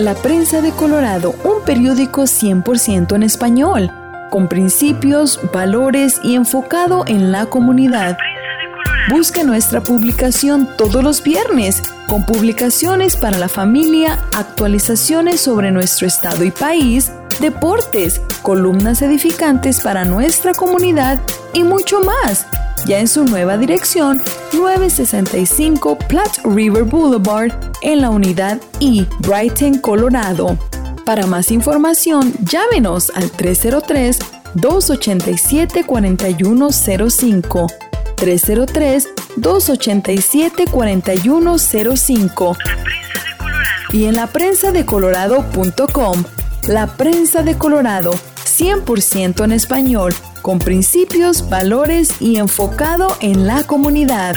La Prensa de Colorado, un periódico 100% en español, con principios, valores y enfocado en la comunidad. Busca nuestra publicación todos los viernes, con publicaciones para la familia, actualizaciones sobre nuestro estado y país, deportes, columnas edificantes para nuestra comunidad y mucho más. Ya en su nueva dirección, 965 Platte River Boulevard, en la unidad E, Brighton, Colorado. Para más información, llámenos al 303-287-4105. 303-287-4105. Y en la prensa de colorado.com. La prensa de Colorado, 100% en español, con principios, valores y enfocado en la comunidad.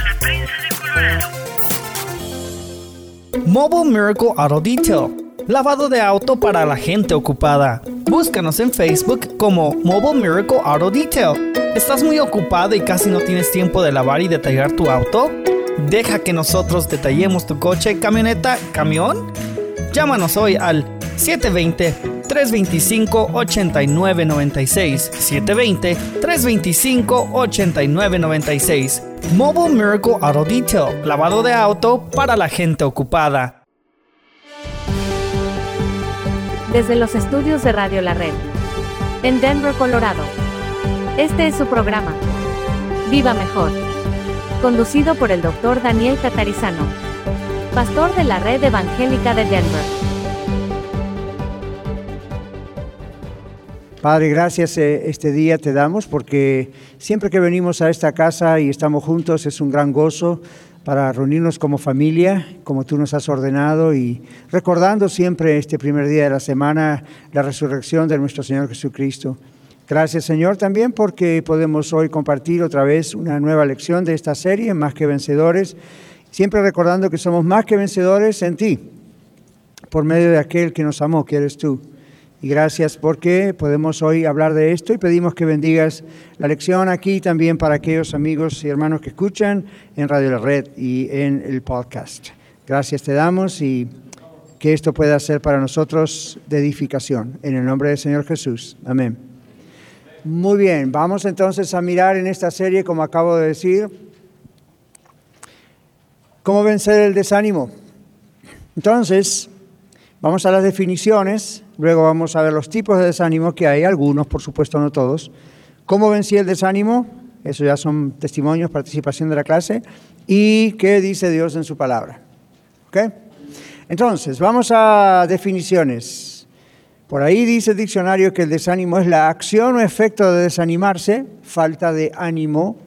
Mobile Miracle Auto Detail. Lavado de auto para la gente ocupada. Búscanos en Facebook como Mobile Miracle Auto Detail. ¿Estás muy ocupado y casi no tienes tiempo de lavar y detallar tu auto? Deja que nosotros detallemos tu coche, camioneta, camión. Llámanos hoy al 720-325-8996. 720-325-8996. Mobile Miracle Auto Detail. Lavado de auto para la gente ocupada. Desde los estudios de Radio La Red. En Denver, Colorado. Este es su programa. Viva Mejor. Conducido por el Dr. Daniel Catarizano. Pastor de la Red Evangélica de Denver. Padre, gracias eh, este día te damos porque siempre que venimos a esta casa y estamos juntos es un gran gozo para reunirnos como familia, como tú nos has ordenado y recordando siempre este primer día de la semana la resurrección de nuestro Señor Jesucristo. Gracias Señor también porque podemos hoy compartir otra vez una nueva lección de esta serie, Más que Vencedores, siempre recordando que somos más que vencedores en ti, por medio de aquel que nos amó, que eres tú. Y gracias porque podemos hoy hablar de esto y pedimos que bendigas la lección aquí también para aquellos amigos y hermanos que escuchan en Radio La Red y en el podcast. Gracias te damos y que esto pueda ser para nosotros de edificación. En el nombre del Señor Jesús. Amén. Muy bien, vamos entonces a mirar en esta serie, como acabo de decir, cómo vencer el desánimo. Entonces, vamos a las definiciones Luego vamos a ver los tipos de desánimo que hay, algunos, por supuesto, no todos. ¿Cómo vencí el desánimo? Eso ya son testimonios, participación de la clase. ¿Y qué dice Dios en su palabra? ¿Ok? Entonces, vamos a definiciones. Por ahí dice el diccionario que el desánimo es la acción o efecto de desanimarse, falta de ánimo,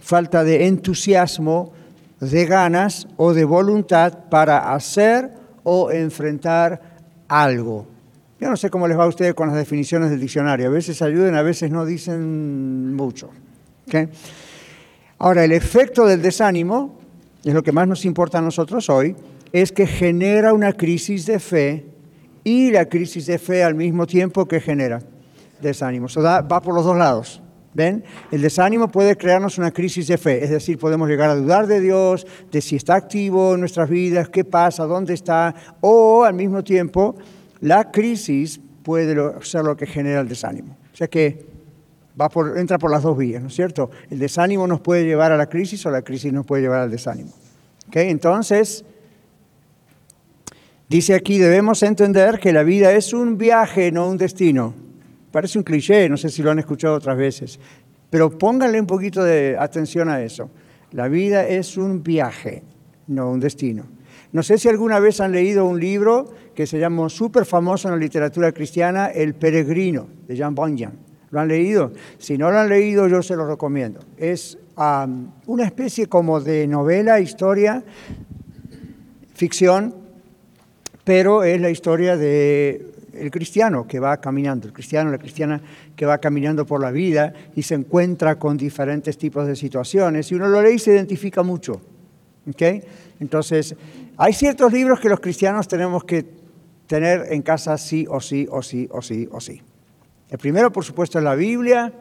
falta de entusiasmo, de ganas o de voluntad para hacer o enfrentar algo. Yo no sé cómo les va a ustedes con las definiciones del diccionario. A veces ayudan, a veces no dicen mucho. Ahora, el efecto del desánimo, es lo que más nos importa a nosotros hoy, es que genera una crisis de fe y la crisis de fe al mismo tiempo que genera desánimo. Eso va por los dos lados. ¿Ven? El desánimo puede crearnos una crisis de fe, es decir, podemos llegar a dudar de Dios, de si está activo en nuestras vidas, qué pasa, dónde está, o al mismo tiempo la crisis puede ser lo que genera el desánimo. O sea que va por, entra por las dos vías, ¿no es cierto? El desánimo nos puede llevar a la crisis o la crisis nos puede llevar al desánimo. Entonces, dice aquí, debemos entender que la vida es un viaje, no un destino. Parece un cliché, no sé si lo han escuchado otras veces, pero pónganle un poquito de atención a eso. La vida es un viaje, no un destino. No sé si alguna vez han leído un libro que se llama súper famoso en la literatura cristiana, El Peregrino, de Jean Bunyan. ¿Lo han leído? Si no lo han leído, yo se lo recomiendo. Es una especie como de novela, historia, ficción, pero es la historia de el cristiano que va caminando, el cristiano, la cristiana que va caminando por la vida y se encuentra con diferentes tipos de situaciones y uno lo lee y se identifica mucho. ¿okay? Entonces, hay ciertos libros que los cristianos tenemos que tener en casa sí o sí o sí o sí o sí. El primero, por supuesto, es la Biblia.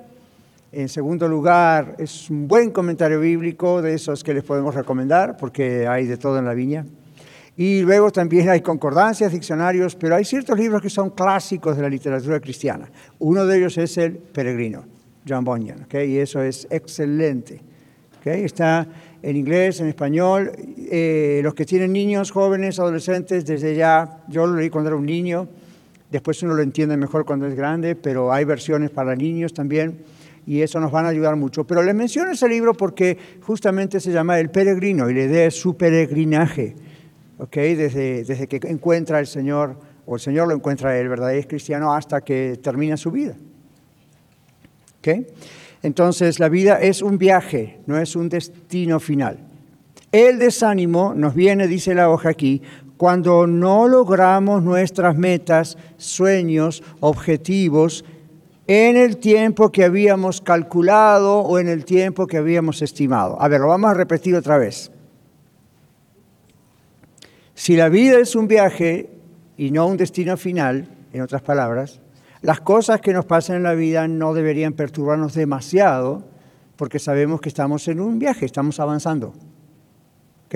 En segundo lugar, es un buen comentario bíblico de esos que les podemos recomendar, porque hay de todo en la viña. Y luego también hay concordancias, diccionarios, pero hay ciertos libros que son clásicos de la literatura cristiana. Uno de ellos es El Peregrino, John Bunyan, ¿okay? y eso es excelente. ¿okay? Está en inglés, en español. Eh, los que tienen niños, jóvenes, adolescentes, desde ya, yo lo leí cuando era un niño, después uno lo entiende mejor cuando es grande, pero hay versiones para niños también y eso nos van a ayudar mucho. Pero les menciono ese libro porque justamente se llama El Peregrino y la idea es su peregrinaje, ¿ok? Desde, desde que encuentra el Señor, o el Señor lo encuentra él, ¿verdad? Es cristiano hasta que termina su vida. ¿Ok? Entonces la vida es un viaje, no es un destino final. El desánimo nos viene, dice la hoja aquí, cuando no logramos nuestras metas, sueños, objetivos en el tiempo que habíamos calculado o en el tiempo que habíamos estimado. A ver, lo vamos a repetir otra vez. Si la vida es un viaje y no un destino final, en otras palabras, las cosas que nos pasan en la vida no deberían perturbarnos demasiado porque sabemos que estamos en un viaje, estamos avanzando. ¿Ok?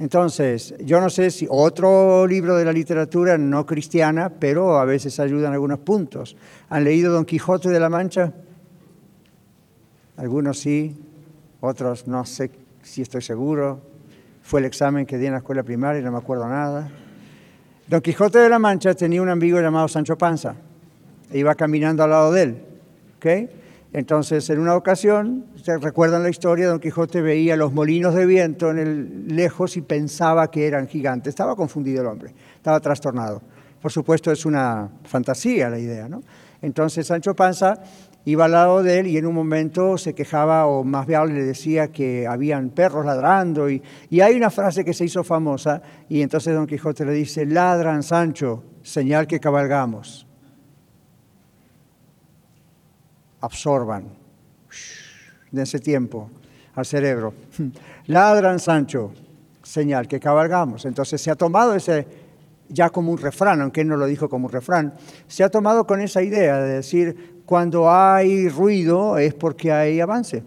Entonces, yo no sé si otro libro de la literatura no cristiana, pero a veces ayuda en algunos puntos. ¿Han leído Don Quijote de la Mancha? Algunos sí, otros no sé si estoy seguro. Fue el examen que di en la escuela primaria y no me acuerdo nada. Don Quijote de la Mancha tenía un amigo llamado Sancho Panza iba caminando al lado de él. ¿okay? Entonces, en una ocasión, ¿se recuerdan la historia? Don Quijote veía los molinos de viento en el lejos y pensaba que eran gigantes. Estaba confundido el hombre, estaba trastornado. Por supuesto, es una fantasía la idea, ¿no? Entonces, Sancho Panza iba al lado de él y en un momento se quejaba, o más bien le decía que habían perros ladrando. Y, y hay una frase que se hizo famosa, y entonces Don Quijote le dice: Ladran, Sancho, señal que cabalgamos. Absorban de ese tiempo al cerebro. Ladran Sancho, señal que cabalgamos. Entonces se ha tomado ese ya como un refrán, aunque él no lo dijo como un refrán, se ha tomado con esa idea de decir cuando hay ruido es porque hay avance.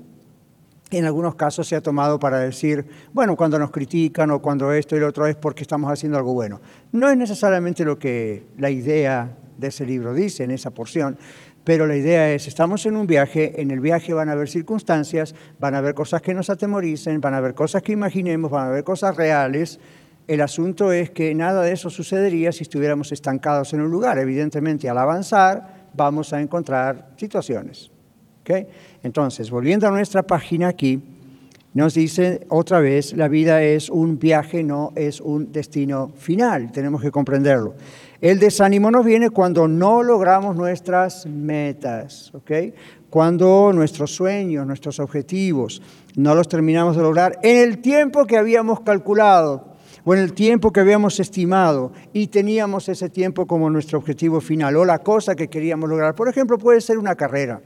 En algunos casos se ha tomado para decir, bueno, cuando nos critican o cuando esto y lo otro es porque estamos haciendo algo bueno. No es necesariamente lo que la idea de ese libro dice en esa porción, pero la idea es, estamos en un viaje, en el viaje van a haber circunstancias, van a haber cosas que nos atemoricen, van a haber cosas que imaginemos, van a haber cosas reales. El asunto es que nada de eso sucedería si estuviéramos estancados en un lugar. Evidentemente, al avanzar, vamos a encontrar situaciones. ¿Okay? Entonces, volviendo a nuestra página aquí, nos dice otra vez, la vida es un viaje, no es un destino final. Tenemos que comprenderlo. El desánimo nos viene cuando no logramos nuestras metas, ¿ok? Cuando nuestros sueños, nuestros objetivos, no los terminamos de lograr en el tiempo que habíamos calculado o en el tiempo que habíamos estimado y teníamos ese tiempo como nuestro objetivo final o la cosa que queríamos lograr. Por ejemplo, puede ser una carrera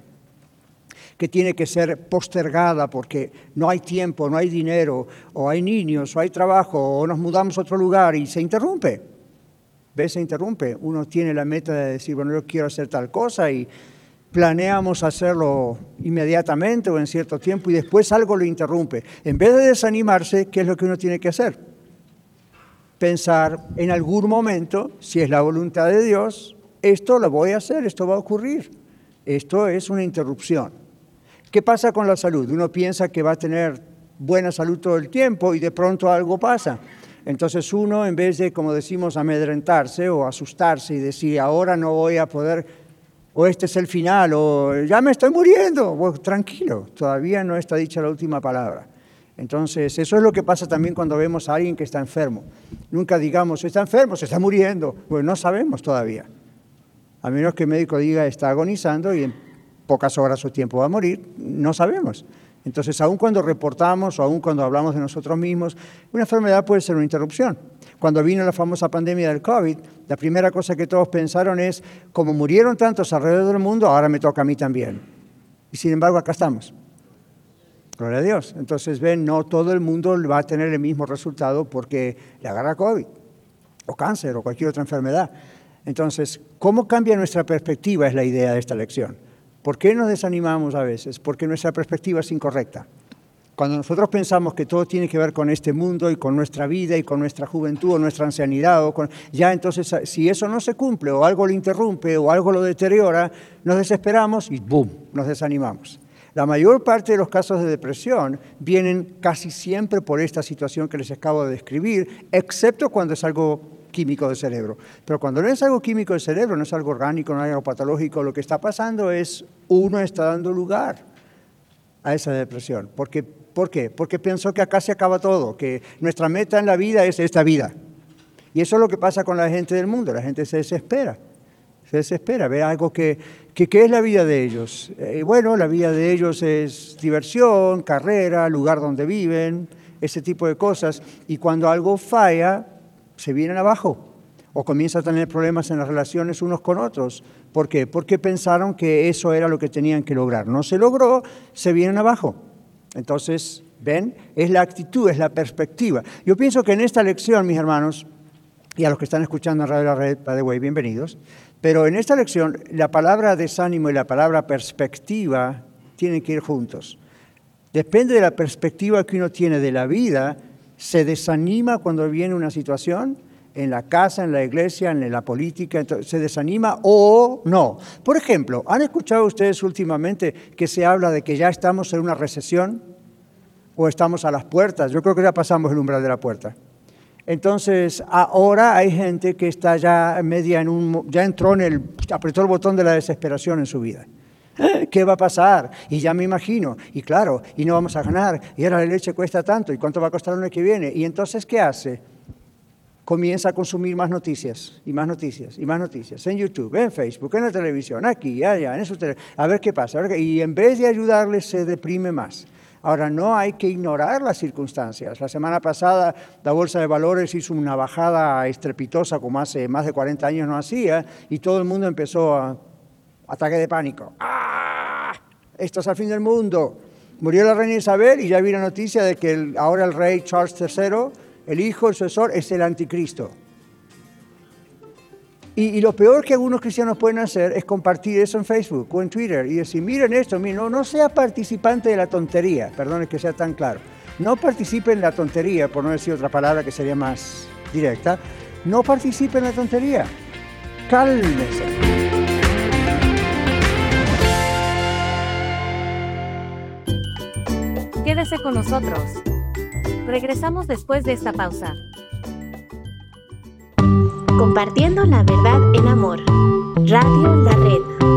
que tiene que ser postergada porque no hay tiempo, no hay dinero, o hay niños, o hay trabajo, o nos mudamos a otro lugar y se interrumpe vez se interrumpe. Uno tiene la meta de decir, bueno, yo quiero hacer tal cosa y planeamos hacerlo inmediatamente o en cierto tiempo y después algo lo interrumpe. En vez de desanimarse, ¿qué es lo que uno tiene que hacer? Pensar en algún momento, si es la voluntad de Dios, esto lo voy a hacer, esto va a ocurrir. Esto es una interrupción. ¿Qué pasa con la salud? Uno piensa que va a tener buena salud todo el tiempo y de pronto algo pasa. Entonces uno, en vez de, como decimos, amedrentarse o asustarse y decir, ahora no voy a poder, o este es el final, o ya me estoy muriendo, tranquilo, todavía no está dicha la última palabra. Entonces, eso es lo que pasa también cuando vemos a alguien que está enfermo. Nunca digamos, está enfermo, se está muriendo. Pues no sabemos todavía. A menos que el médico diga, está agonizando y en pocas horas su tiempo va a morir, no sabemos. Entonces, aun cuando reportamos o aun cuando hablamos de nosotros mismos, una enfermedad puede ser una interrupción. Cuando vino la famosa pandemia del COVID, la primera cosa que todos pensaron es, como murieron tantos alrededor del mundo, ahora me toca a mí también. Y sin embargo, acá estamos. Gloria a Dios. Entonces, ven, no todo el mundo va a tener el mismo resultado porque le agarra COVID, o cáncer, o cualquier otra enfermedad. Entonces, ¿cómo cambia nuestra perspectiva? Es la idea de esta lección. ¿Por qué nos desanimamos a veces? Porque nuestra perspectiva es incorrecta. Cuando nosotros pensamos que todo tiene que ver con este mundo y con nuestra vida y con nuestra juventud o nuestra ancianidad, o con, ya entonces si eso no se cumple o algo lo interrumpe o algo lo deteriora, nos desesperamos y ¡boom! nos desanimamos. La mayor parte de los casos de depresión vienen casi siempre por esta situación que les acabo de describir, excepto cuando es algo químico del cerebro. Pero cuando no es algo químico del cerebro, no es algo orgánico, no es algo patológico, lo que está pasando es uno está dando lugar a esa depresión. Porque ¿Por qué? Porque pensó que acá se acaba todo, que nuestra meta en la vida es esta vida. Y eso es lo que pasa con la gente del mundo, la gente se desespera, se desespera, ve algo que, que ¿qué es la vida de ellos? Eh, bueno, la vida de ellos es diversión, carrera, lugar donde viven, ese tipo de cosas. Y cuando algo falla, se vienen abajo o comienzan a tener problemas en las relaciones unos con otros. ¿Por qué? Porque pensaron que eso era lo que tenían que lograr. No se logró, se vienen abajo. Entonces, ¿ven? Es la actitud, es la perspectiva. Yo pienso que en esta lección, mis hermanos, y a los que están escuchando en Radio La Red, by the way, bienvenidos, pero en esta lección la palabra desánimo y la palabra perspectiva tienen que ir juntos. Depende de la perspectiva que uno tiene de la vida, se desanima cuando viene una situación en la casa, en la iglesia, en la política, se desanima o no. Por ejemplo, ¿han escuchado ustedes últimamente que se habla de que ya estamos en una recesión o estamos a las puertas? Yo creo que ya pasamos el umbral de la puerta. Entonces, ahora hay gente que está ya media en un, ya entró en el, apretó el botón de la desesperación en su vida. ¿Qué va a pasar? Y ya me imagino, y claro, y no vamos a ganar, y ahora la leche cuesta tanto, y cuánto va a costar el año que viene. Y entonces, ¿qué hace? comienza a consumir más noticias y más noticias y más noticias en YouTube, en Facebook, en la televisión, aquí, allá, en eso, a ver qué pasa. Y en vez de ayudarles se deprime más. Ahora, no hay que ignorar las circunstancias. La semana pasada la Bolsa de Valores hizo una bajada estrepitosa como hace más de 40 años no hacía y todo el mundo empezó a ataque de pánico. ¡Ah! Esto es al fin del mundo. Murió la reina Isabel y ya vi la noticia de que ahora el rey Charles III el hijo, el sucesor, es el anticristo. Y, lo peor que algunos cristianos pueden hacer es compartir eso en Facebook o en Twitter y decir, miren esto, miren, no, sea participante de la tontería, perdone que sea tan claro. No participe en la tontería, por no decir otra palabra que sería más directa. No participe en la tontería. Cálmese. Quédese con nosotros. Regresamos después de esta pausa. Compartiendo la verdad en amor. Radio La Red.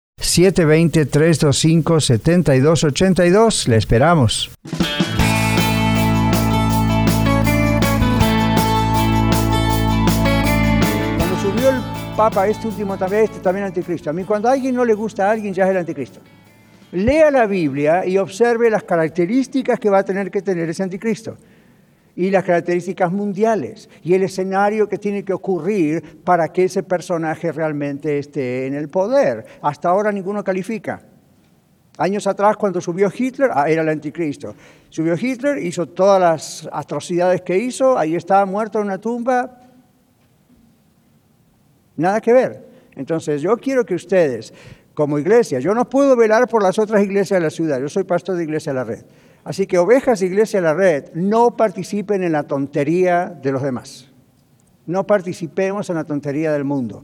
720-325-7282. Le esperamos. Cuando subió el Papa, este último también, este también anticristo. A mí cuando a alguien no le gusta a alguien, ya es el anticristo. Lea la Biblia y observe las características que va a tener que tener ese anticristo y las características mundiales y el escenario que tiene que ocurrir para que ese personaje realmente esté en el poder. Hasta ahora ninguno califica. Años atrás, cuando subió Hitler, ah, era el anticristo. Subió Hitler, hizo todas las atrocidades que hizo, ahí estaba muerto en una tumba, Nada que ver. Entonces yo quiero que ustedes, como iglesia, yo no puedo velar por las otras iglesias de la ciudad, yo soy pastor de Iglesia de la Red. Así que ovejas Iglesia la Red, no participen en la tontería de los demás. No participemos en la tontería del mundo.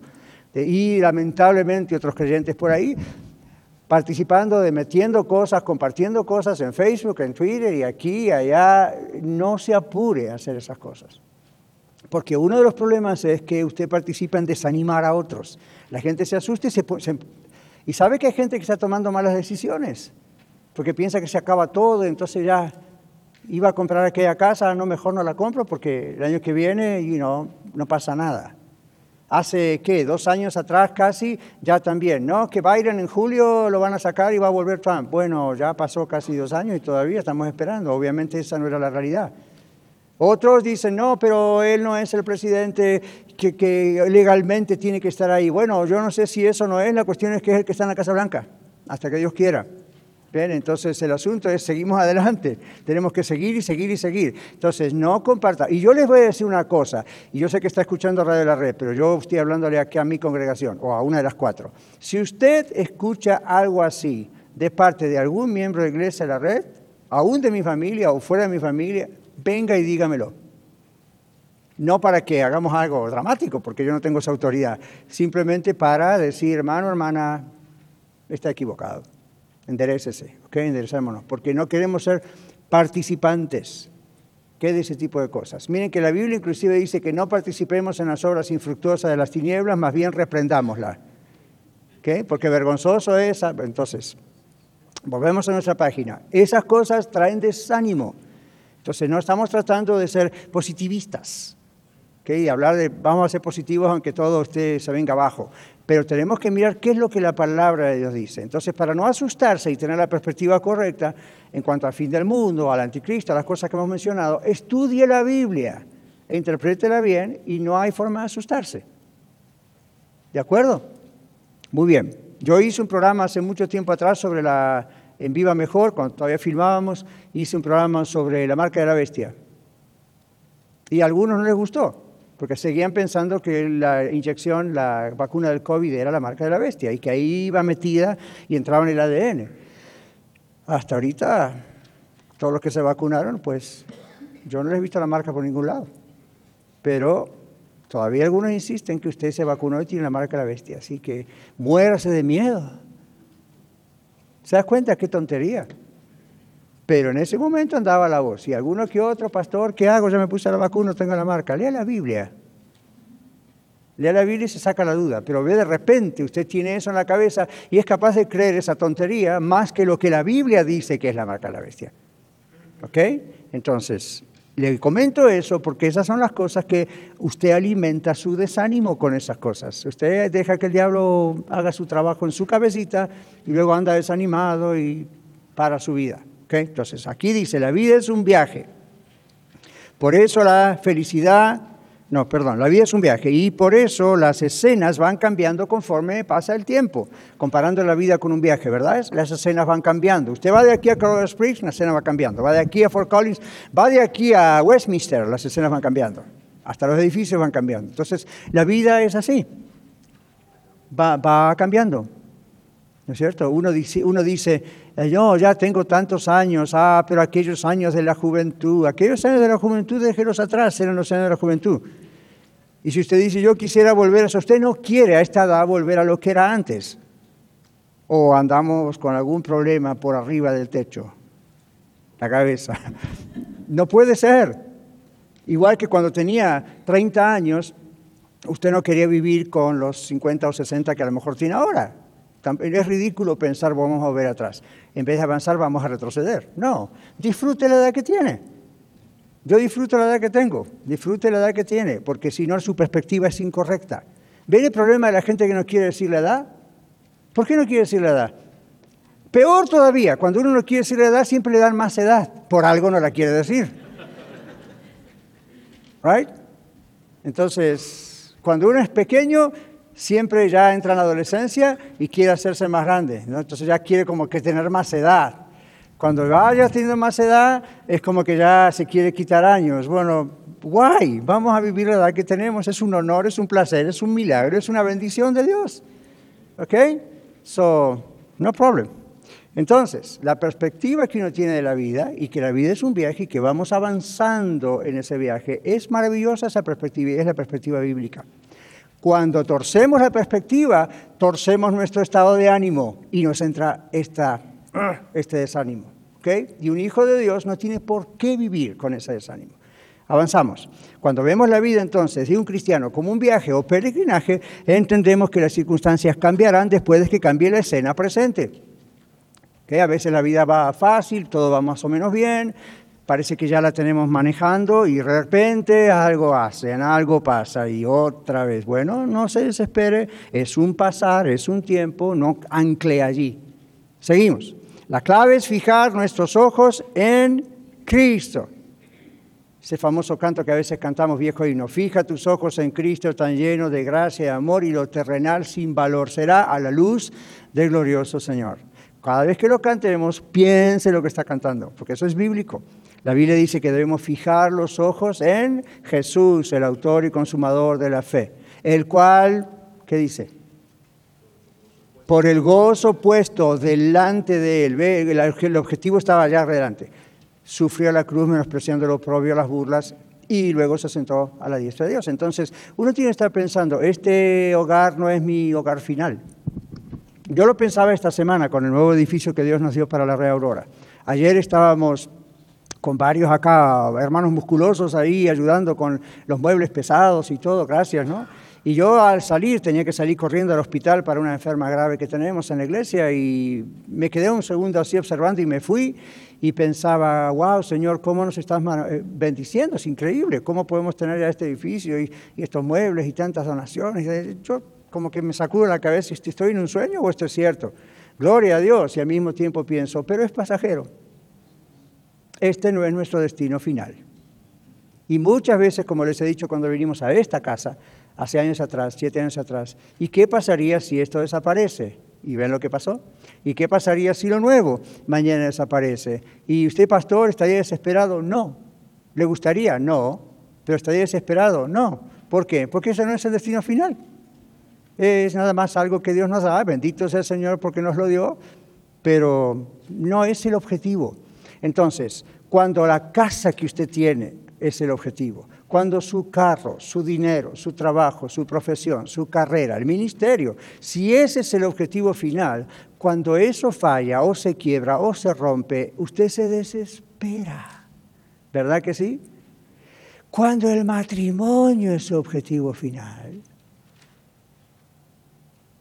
Y lamentablemente otros creyentes por ahí participando de metiendo cosas, compartiendo cosas en Facebook, en Twitter y aquí y allá, no se apure a hacer esas cosas. Porque uno de los problemas es que usted participa en desanimar a otros. La gente se asusta y, se, y sabe que hay gente que está tomando malas decisiones, porque piensa que se acaba todo, entonces ya iba a comprar aquella casa, no, mejor no la compro porque el año que viene y no, no pasa nada. Hace, ¿qué? Dos años atrás casi, ya también, ¿no? Que Biden en julio lo van a sacar y va a volver Trump. Bueno, ya pasó casi dos años y todavía estamos esperando. Obviamente esa no era la realidad. Otros dicen, no, pero él no es el presidente que, que, legalmente tiene que estar ahí. Bueno, yo no sé si eso no es, la cuestión es que es el que está en la Casa Blanca, hasta que Dios quiera. Bien, entonces el asunto es, seguimos adelante, tenemos que seguir y seguir y seguir. Entonces, no comparta. Y yo les voy a decir una cosa, y yo sé que está escuchando Radio de la Red, pero yo estoy hablándole aquí a mi congregación, o a una de las cuatro. Si usted escucha algo así de parte de algún miembro de Iglesia de la Red, aún de mi familia o fuera de mi familia, venga y dígamelo. No para que hagamos algo dramático, porque yo no tengo esa autoridad, simplemente para decir, hermano, hermana, está equivocado enderecese, ¿ok? Porque no queremos ser participantes ¿Qué de ese tipo de cosas. Miren que la Biblia inclusive dice que no participemos en las obras infructuosas de las tinieblas, más bien reprendámoslas. ¿Ok? Porque vergonzoso es, entonces, volvemos a nuestra página. Esas cosas traen desánimo. Entonces, no estamos tratando de ser positivistas. ¿Ok? Y hablar de vamos a ser positivos aunque todo usted se venga abajo pero tenemos que mirar qué es lo que la palabra de Dios dice. Entonces, para no asustarse y tener la perspectiva correcta en cuanto al fin del mundo, al anticristo, a las cosas que hemos mencionado, estudie la Biblia e interprétela bien y no hay forma de asustarse. ¿De acuerdo? Muy bien. Yo hice un programa hace mucho tiempo atrás sobre la, en Viva Mejor, cuando todavía filmábamos, hice un programa sobre la marca de la bestia. Y a algunos no les gustó porque seguían pensando que la inyección, la vacuna del COVID era la marca de la bestia y que ahí iba metida y entraba en el ADN. Hasta ahorita, todos los que se vacunaron, pues yo no les he visto la marca por ningún lado. Pero todavía algunos insisten que usted se vacunó y tiene la marca de la bestia. Así que muérase de miedo. ¿Se da cuenta qué tontería? Pero en ese momento andaba la voz. Y alguno que otro, pastor, ¿qué hago? Ya me puse la vacuna, tengo la marca. Lea la Biblia. Lea la Biblia y se saca la duda. Pero ve de repente, usted tiene eso en la cabeza y es capaz de creer esa tontería más que lo que la Biblia dice que es la marca de la bestia. ¿Ok? Entonces, le comento eso porque esas son las cosas que usted alimenta su desánimo con esas cosas. Usted deja que el diablo haga su trabajo en su cabecita y luego anda desanimado y para su vida. Entonces, aquí dice, la vida es un viaje. Por eso la felicidad, no, perdón, la vida es un viaje y por eso las escenas van cambiando conforme pasa el tiempo, comparando la vida con un viaje, ¿verdad? Las escenas van cambiando. Usted va de aquí a Colorado Springs, la escena va cambiando. Va de aquí a Fort Collins, va de aquí a Westminster, las escenas van cambiando. Hasta los edificios van cambiando. Entonces, la vida es así. Va cambiando. ¿No es cierto? Uno dice, uno dice, eh, yo ya tengo tantos años, ah, pero aquellos años de la juventud, aquellos años de la juventud, déjelos atrás, eran los años de la juventud. Y si usted dice, yo quisiera volver a eso, usted no quiere a esta edad volver a lo que era antes. O andamos con algún problema por arriba del techo, la cabeza. No puede ser. Igual que cuando tenía 30 años, usted no quería vivir con los 50 o 60 que a lo mejor tiene ahora. Es ridículo pensar vamos a volver atrás. En vez de avanzar vamos a retroceder. No, disfrute la edad que tiene. Yo disfruto la edad que tengo, disfrute la edad que tiene, porque si no su perspectiva es incorrecta. ¿Ven el problema de la gente que no quiere decir la edad? ¿Por qué no quiere decir la edad? Peor todavía, cuando uno no quiere decir la edad, siempre le dan más edad. Por algo no la quiere decir. ¿Right? Entonces, cuando uno es pequeño, siempre ya entra en la adolescencia y quiere hacerse más grande, ¿no? entonces ya quiere como que tener más edad. Cuando vaya teniendo más edad es como que ya se quiere quitar años. Bueno, guay, vamos a vivir la edad que tenemos, es un honor, es un placer, es un milagro, es una bendición de Dios. ¿Ok? So, no problem. Entonces, la perspectiva que uno tiene de la vida y que la vida es un viaje y que vamos avanzando en ese viaje, es maravillosa esa perspectiva es la perspectiva bíblica. Cuando torcemos la perspectiva, torcemos nuestro estado de ánimo y nos entra esta, este desánimo. ¿okay? Y un hijo de Dios no tiene por qué vivir con ese desánimo. Avanzamos. Cuando vemos la vida entonces de un cristiano como un viaje o peregrinaje, entendemos que las circunstancias cambiarán después de que cambie la escena presente. ¿Okay? A veces la vida va fácil, todo va más o menos bien, parece que ya la tenemos manejando y de repente algo hacen, algo pasa y otra vez. Bueno, no se desespere, es un pasar, es un tiempo, no ancle allí. Seguimos. La clave es fijar nuestros ojos en Cristo. Ese famoso canto que a veces cantamos viejo no fija tus ojos en Cristo tan lleno de gracia y amor y lo terrenal sin valor será a la luz del glorioso Señor. Cada vez que lo cantemos, piense lo que está cantando, porque eso es bíblico. La Biblia dice que debemos fijar los ojos en Jesús, el autor y consumador de la fe, el cual, ¿qué dice? Por el gozo puesto delante de él, el objetivo estaba allá adelante sufrió la cruz menospreciando lo propio, las burlas, y luego se sentó a la diestra de Dios. Entonces, uno tiene que estar pensando, este hogar no es mi hogar final. Yo lo pensaba esta semana con el nuevo edificio que Dios nos dio para la Red Aurora. Ayer estábamos con varios acá, hermanos musculosos ahí, ayudando con los muebles pesados y todo, gracias, ¿no? Y yo al salir tenía que salir corriendo al hospital para una enferma grave que tenemos en la iglesia y me quedé un segundo así observando y me fui y pensaba, wow, Señor, ¿cómo nos estás eh, bendiciendo? Es increíble, ¿cómo podemos tener ya este edificio y, estos muebles y tantas donaciones? Yo como que me sacudo la cabeza, ¿estoy en un sueño o esto es cierto? Gloria a Dios y al mismo tiempo pienso, pero es pasajero. Este no es nuestro destino final. Y muchas veces, como les he dicho cuando vinimos a esta casa, hace años atrás, siete años atrás. ¿Y qué pasaría si esto desaparece? ¿Y ven lo que pasó? ¿Y qué pasaría si lo nuevo mañana desaparece? ¿Y usted, pastor, estaría desesperado? No. ¿Le gustaría? No. ¿Pero estaría desesperado? No. ¿Por qué? Porque ese no es el destino final. Es nada más algo que Dios nos da. Bendito sea el Señor porque nos lo dio, pero no es el objetivo. Entonces, cuando la casa que usted tiene es el objetivo, cuando su carro, su dinero, su trabajo, su profesión, su carrera, el ministerio, si ese es el objetivo final, cuando eso falla o se quiebra o se rompe, usted se desespera. ¿Verdad que sí? Cuando el matrimonio es su objetivo final,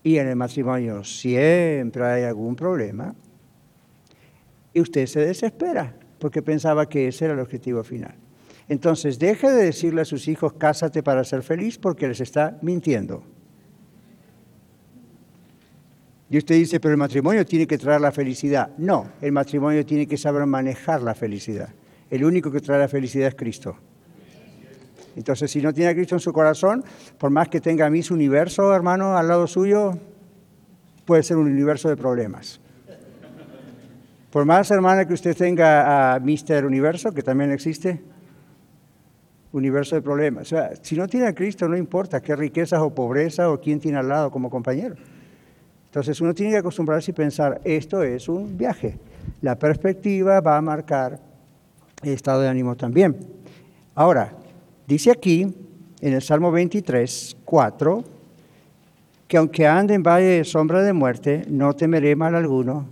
y en el matrimonio siempre hay algún problema, y usted se desespera porque pensaba que ese era el objetivo final. Entonces, deje de decirle a sus hijos, cásate para ser feliz, porque les está mintiendo. Y usted dice, pero el matrimonio tiene que traer la felicidad. No, el matrimonio tiene que saber manejar la felicidad. El único que trae la felicidad es Cristo. Entonces, si no tiene a Cristo en su corazón, por más que tenga a Miss Universo, hermano, al lado suyo, puede ser un universo de problemas. Por más, hermana, que usted tenga a Mister Universo, que también existe, universo de problemas. O sea, si no tiene a Cristo, no importa qué riquezas o pobreza o quién tiene al lado como compañero. Entonces uno tiene que acostumbrarse y pensar, esto es un viaje. La perspectiva va a marcar el estado de ánimo también. Ahora, dice aquí, en el Salmo 23, 4, que aunque ande en valle de sombra de muerte, no temeré mal alguno.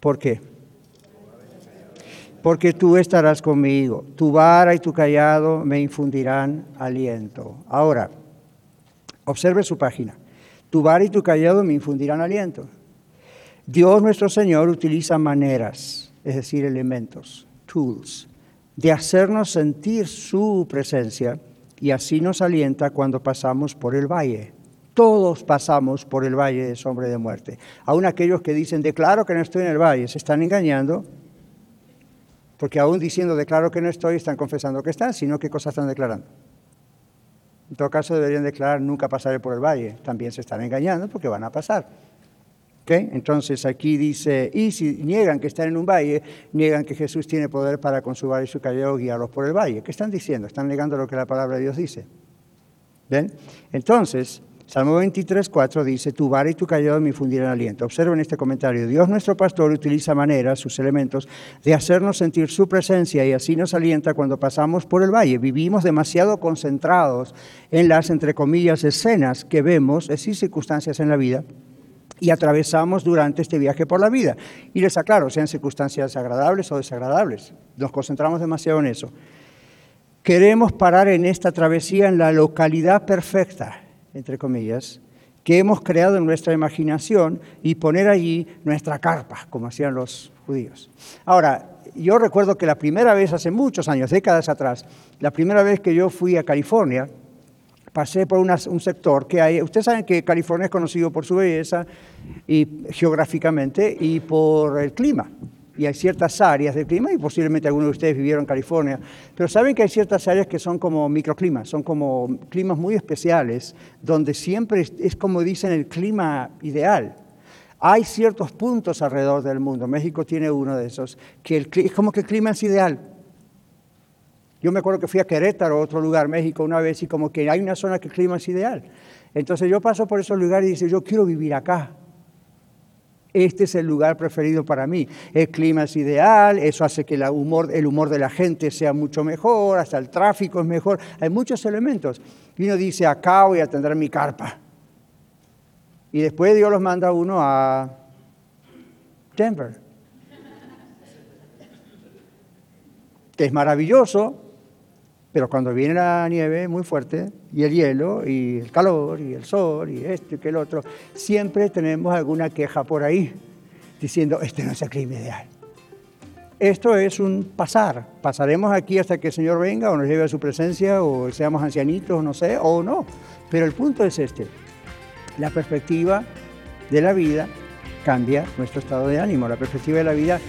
¿Por qué? Porque tú estarás conmigo. Tu vara y tu callado me infundirán aliento. Ahora, observe su página. Tu vara y tu callado me infundirán aliento. Dios nuestro Señor utiliza maneras, es decir, elementos, tools, de hacernos sentir su presencia y así nos alienta cuando pasamos por el valle. Todos pasamos por el valle de sombra de muerte. Aún aquellos que dicen, declaro que no estoy en el valle, se están engañando porque aún diciendo declaro que no estoy, están confesando que están, sino qué cosas están declarando. En todo caso, deberían declarar nunca pasaré por el valle. También se están engañando porque van a pasar. Entonces aquí dice, y si niegan que están en un valle, niegan que Jesús tiene poder para con su y su guiarlos por el valle. ¿Qué están diciendo? Están negando lo que la palabra de Dios dice. ¿Ven? Entonces, Salmo 23, 4 dice, tu vara y tu callado me infundirán aliento. Observen este comentario. Dios nuestro pastor utiliza maneras, sus elementos, de hacernos sentir su presencia y así nos alienta cuando pasamos por el valle. Vivimos demasiado concentrados en las, entre comillas, escenas que vemos, es decir, circunstancias en la vida, y atravesamos durante este viaje por la vida. Y les aclaro, sean circunstancias agradables o desagradables. Nos concentramos demasiado en eso. Queremos parar en esta travesía en la localidad perfecta entre comillas, que hemos creado en nuestra imaginación y poner allí nuestra carpa, como hacían los judíos. Ahora, yo recuerdo que la primera vez, hace muchos años, décadas atrás, la primera vez que yo fui a California, pasé por un sector que hay, ustedes saben que California es conocido por su belleza y geográficamente y por el clima y hay ciertas áreas del clima, y posiblemente algunos de ustedes vivieron en California, pero saben que hay ciertas áreas que son como microclimas, son como climas muy especiales, donde siempre es, como dicen el clima ideal. Hay ciertos puntos alrededor del mundo, México tiene uno de esos, que es como que el clima es ideal. Yo me acuerdo que fui a Querétaro, otro lugar, México, una vez, y como que hay una zona que el clima es ideal. Entonces yo paso por esos lugares y digo, yo quiero vivir acá este es el lugar preferido para mí. El clima es ideal, eso hace que el humor, de la gente sea mucho mejor, hasta el tráfico es mejor. Hay muchos elementos. Y uno dice, acá voy a tendré mi carpa. Y después Dios los manda a uno a Denver. Que es maravilloso, pero cuando viene la nieve muy fuerte, y el hielo, y el calor, y el sol, y esto y que el otro, siempre tenemos alguna queja por ahí, diciendo, este no es el clima ideal. Esto es un pasar. Pasaremos aquí hasta que el Señor venga o nos lleve a su presencia o seamos ancianitos, no sé, o no. Pero el punto es este. La perspectiva de la vida cambia nuestro estado de ánimo. La perspectiva de la vida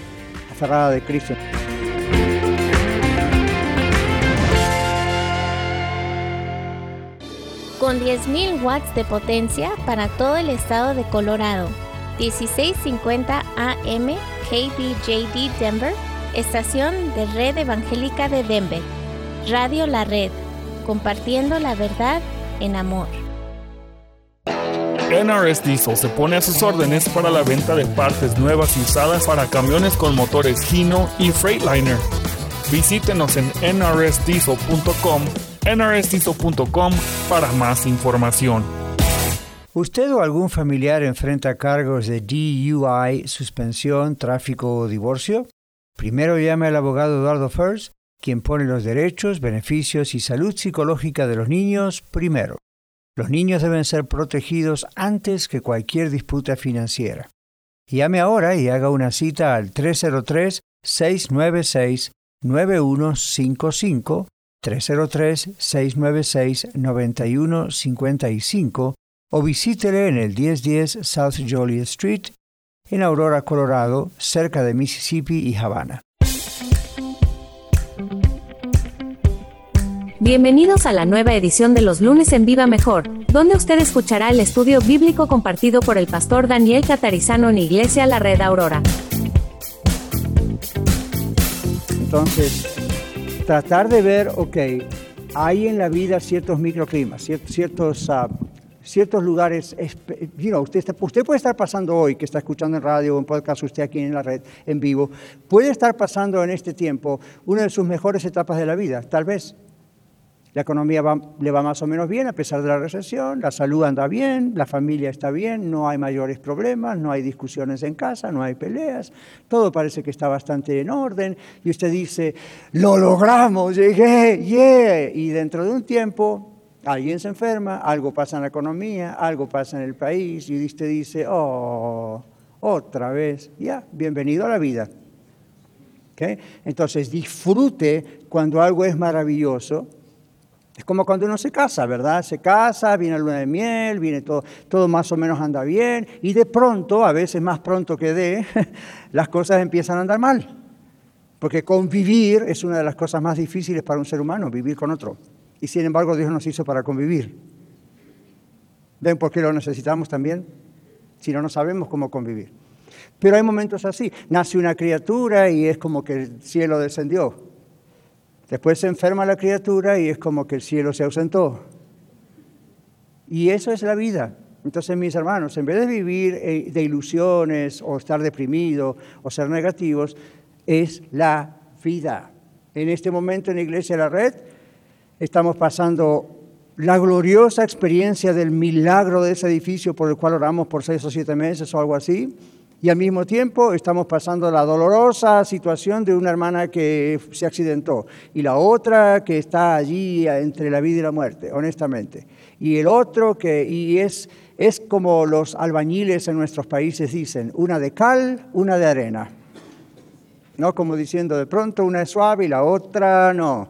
aferrada de Cristo. Con 10.000 watts de potencia para todo el estado de Colorado. 1650 AM KBJD Denver, estación de Red Evangélica de Denver. Radio La Red, compartiendo la verdad en amor. NRS Diesel se pone a sus órdenes para la venta de partes nuevas y usadas para camiones con motores Hino y Freightliner. Visítenos en nrsdiesel.com nrstizo.com para más información. ¿Usted o algún familiar enfrenta cargos de DUI, suspensión, tráfico o divorcio? Primero llame al abogado Eduardo First, quien pone los derechos, beneficios y salud psicológica de los niños primero. Los niños deben ser protegidos antes que cualquier disputa financiera. Llame ahora y haga una cita al 303-696-9155 303-696-9155 o visítele en el 1010 South Joliet Street en Aurora, Colorado, cerca de Mississippi y Havana. Bienvenidos a la nueva edición de los lunes en Viva Mejor, donde usted escuchará el estudio bíblico compartido por el pastor Daniel Catarizano en Iglesia La Red Aurora. Entonces, tratar de ver, ok, hay en la vida ciertos microclimas, ciertos, ah, ciertos lugares, you usted, usted puede estar pasando hoy, que está escuchando en radio o en podcast, usted aquí en la red, en vivo, puede estar pasando en este tiempo una de sus mejores etapas de la vida, tal vez. La economía le va más o menos bien a pesar de la recesión, la salud anda bien, la familia está bien, no hay mayores problemas, no hay discusiones en casa, no hay peleas, todo parece que está bastante en orden y usted dice, lo logramos, llegué, yeah, y dentro de un tiempo alguien se enferma, algo pasa en la economía, algo pasa en el país y usted dice, oh, otra vez, ya, bienvenido a la vida. Entonces disfrute cuando algo es maravilloso es como cuando uno se casa, ¿verdad? Se casa, viene la luna de miel, viene todo, todo más o menos anda bien, y de pronto, a veces más pronto que de, las cosas empiezan a andar mal. Porque convivir es una de las cosas más difíciles para un ser humano, vivir con otro. Y sin embargo, Dios nos hizo para convivir. ¿Ven por qué lo necesitamos también? si no, no sabemos cómo convivir. Pero hay momentos así. Nace una criatura y es como que el cielo descendió. Después se enferma la criatura y es como que el cielo se ausentó. Y eso es la vida. Entonces, mis hermanos, en vez de vivir eh, de ilusiones o estar deprimido o ser negativos, es la vida. En este momento en la Iglesia de la Red estamos pasando la gloriosa experiencia del milagro de ese edificio por el cual oramos por seis o siete meses o algo así. Y al mismo tiempo estamos pasando la dolorosa situación de una hermana que se accidentó y la otra que está allí entre la vida y la muerte, honestamente. Y el otro que, y es, es como los albañiles en nuestros países dicen, una de cal, una de arena. No como diciendo de pronto una es suave y la otra no.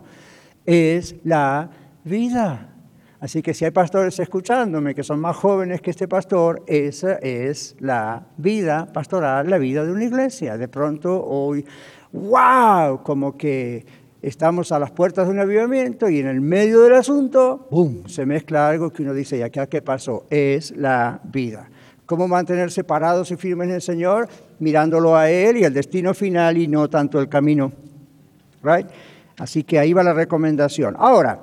Es la vida. Así que si hay pastores escuchándome que son más jóvenes que este pastor, esa es la vida pastoral, la vida de una iglesia. De pronto hoy, wow, como que estamos a las puertas de un avivamiento y en el medio del asunto, ¡bum!, se mezcla algo que uno dice, ¿y acá qué pasó? Es la vida. ¿Cómo mantenerse parados y firmes en el Señor? Mirándolo a Él y el destino final y no tanto el camino. Right? Así que ahí va la recomendación. Ahora,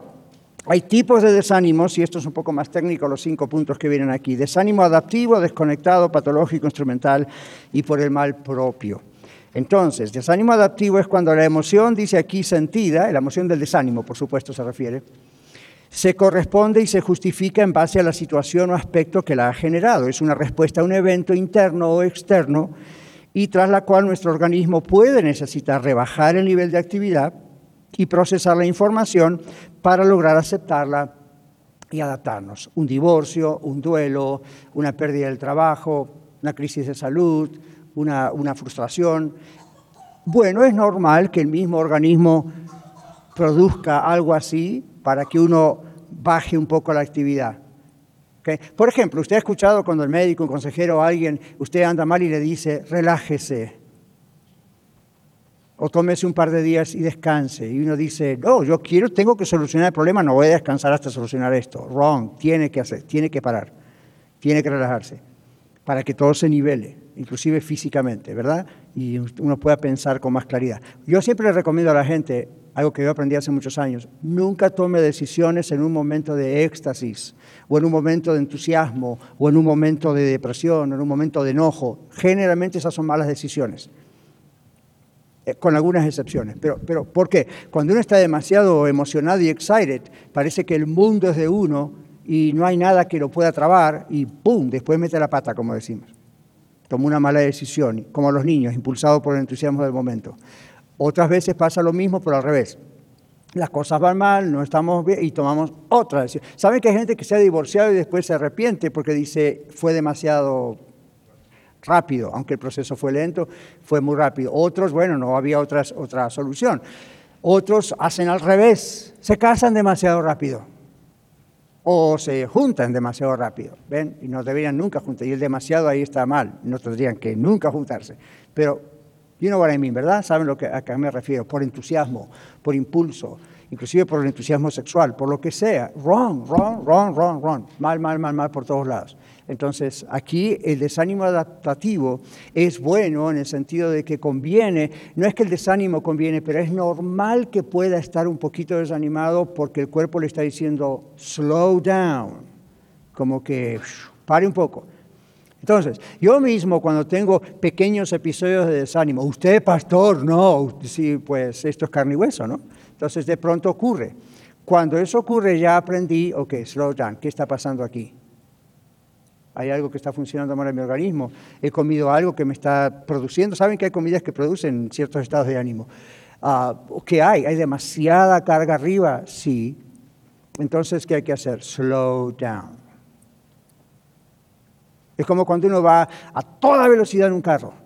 hay tipos de desánimos, y esto es un poco más técnico, los cinco puntos que vienen aquí. Desánimo adaptivo, desconectado, patológico, instrumental y por el mal propio. Entonces, desánimo adaptivo es cuando la emoción, dice aquí sentida, la emoción del desánimo, por supuesto, se refiere, se corresponde y se justifica en base a la situación o aspecto que la ha generado. Es una respuesta a un evento interno o externo y tras la cual nuestro organismo puede necesitar rebajar el nivel de actividad y procesar la información para lograr aceptarla y adaptarnos. Un divorcio, un duelo, una pérdida del trabajo, una crisis de salud, una, una frustración. Bueno, es normal que el mismo organismo produzca algo así para que uno baje un poco la actividad. Por ejemplo, usted ha escuchado cuando el médico, un consejero o alguien, usted anda mal y le dice, relájese, o tómese un par de días y descanse. Y uno dice, no, yo quiero, tengo que solucionar el problema, no voy a descansar hasta solucionar esto. Wrong, tiene que hacer, tiene que parar, tiene que relajarse, para que todo se nivele, inclusive físicamente, ¿verdad? Y uno pueda pensar con más claridad. Yo siempre le recomiendo a la gente, algo que yo aprendí hace muchos años, nunca tome decisiones en un momento de éxtasis, o en un momento de entusiasmo, o en un momento de depresión, o en un momento de enojo. Generalmente esas son malas decisiones. Eh, con algunas excepciones. Pero, pero, ¿por qué? Cuando uno está demasiado emocionado y excited, parece que el mundo es de uno y no hay nada que lo pueda trabar y ¡pum! Después mete la pata, como decimos. Toma una mala decisión, como los niños, impulsados por el entusiasmo del momento. Otras veces pasa lo mismo, pero al revés. Las cosas van mal, no estamos bien y tomamos otra decisión. ¿Saben que hay gente que se ha divorciado y después se arrepiente porque dice fue demasiado rápido, aunque el proceso fue lento, fue muy rápido. Otros, bueno, no había otras, otra solución. Otros hacen al revés, se casan demasiado rápido o se juntan demasiado rápido, ¿ven? Y no deberían nunca juntarse, y el demasiado ahí está mal, no tendrían que nunca juntarse. Pero, you know what I mean, ¿verdad? ¿Saben lo que, a qué me refiero? Por entusiasmo, por impulso, inclusive por el entusiasmo sexual, por lo que sea. Wrong, wrong, wrong, wrong, wrong. Mal, mal, mal, mal por todos lados. Entonces, aquí el desánimo adaptativo es bueno en el sentido de que conviene, no es que el desánimo conviene, pero es normal que pueda estar un poquito desanimado porque el cuerpo le está diciendo slow down, como que pare un poco. Entonces, yo mismo cuando tengo pequeños episodios de desánimo, usted pastor, no, sí, pues esto es carne y hueso, ¿no? Entonces de pronto ocurre. Cuando eso ocurre ya aprendí, ok, slow down, ¿qué está pasando aquí? Hay algo que está funcionando mal en mi organismo. He comido algo que me está produciendo. ¿Saben que hay comidas que producen ciertos estados de ánimo? Ah, ¿Qué hay? ¿Hay demasiada carga arriba? Sí. Entonces, ¿qué hay que hacer? Slow down. Es como cuando uno va a toda velocidad en un carro.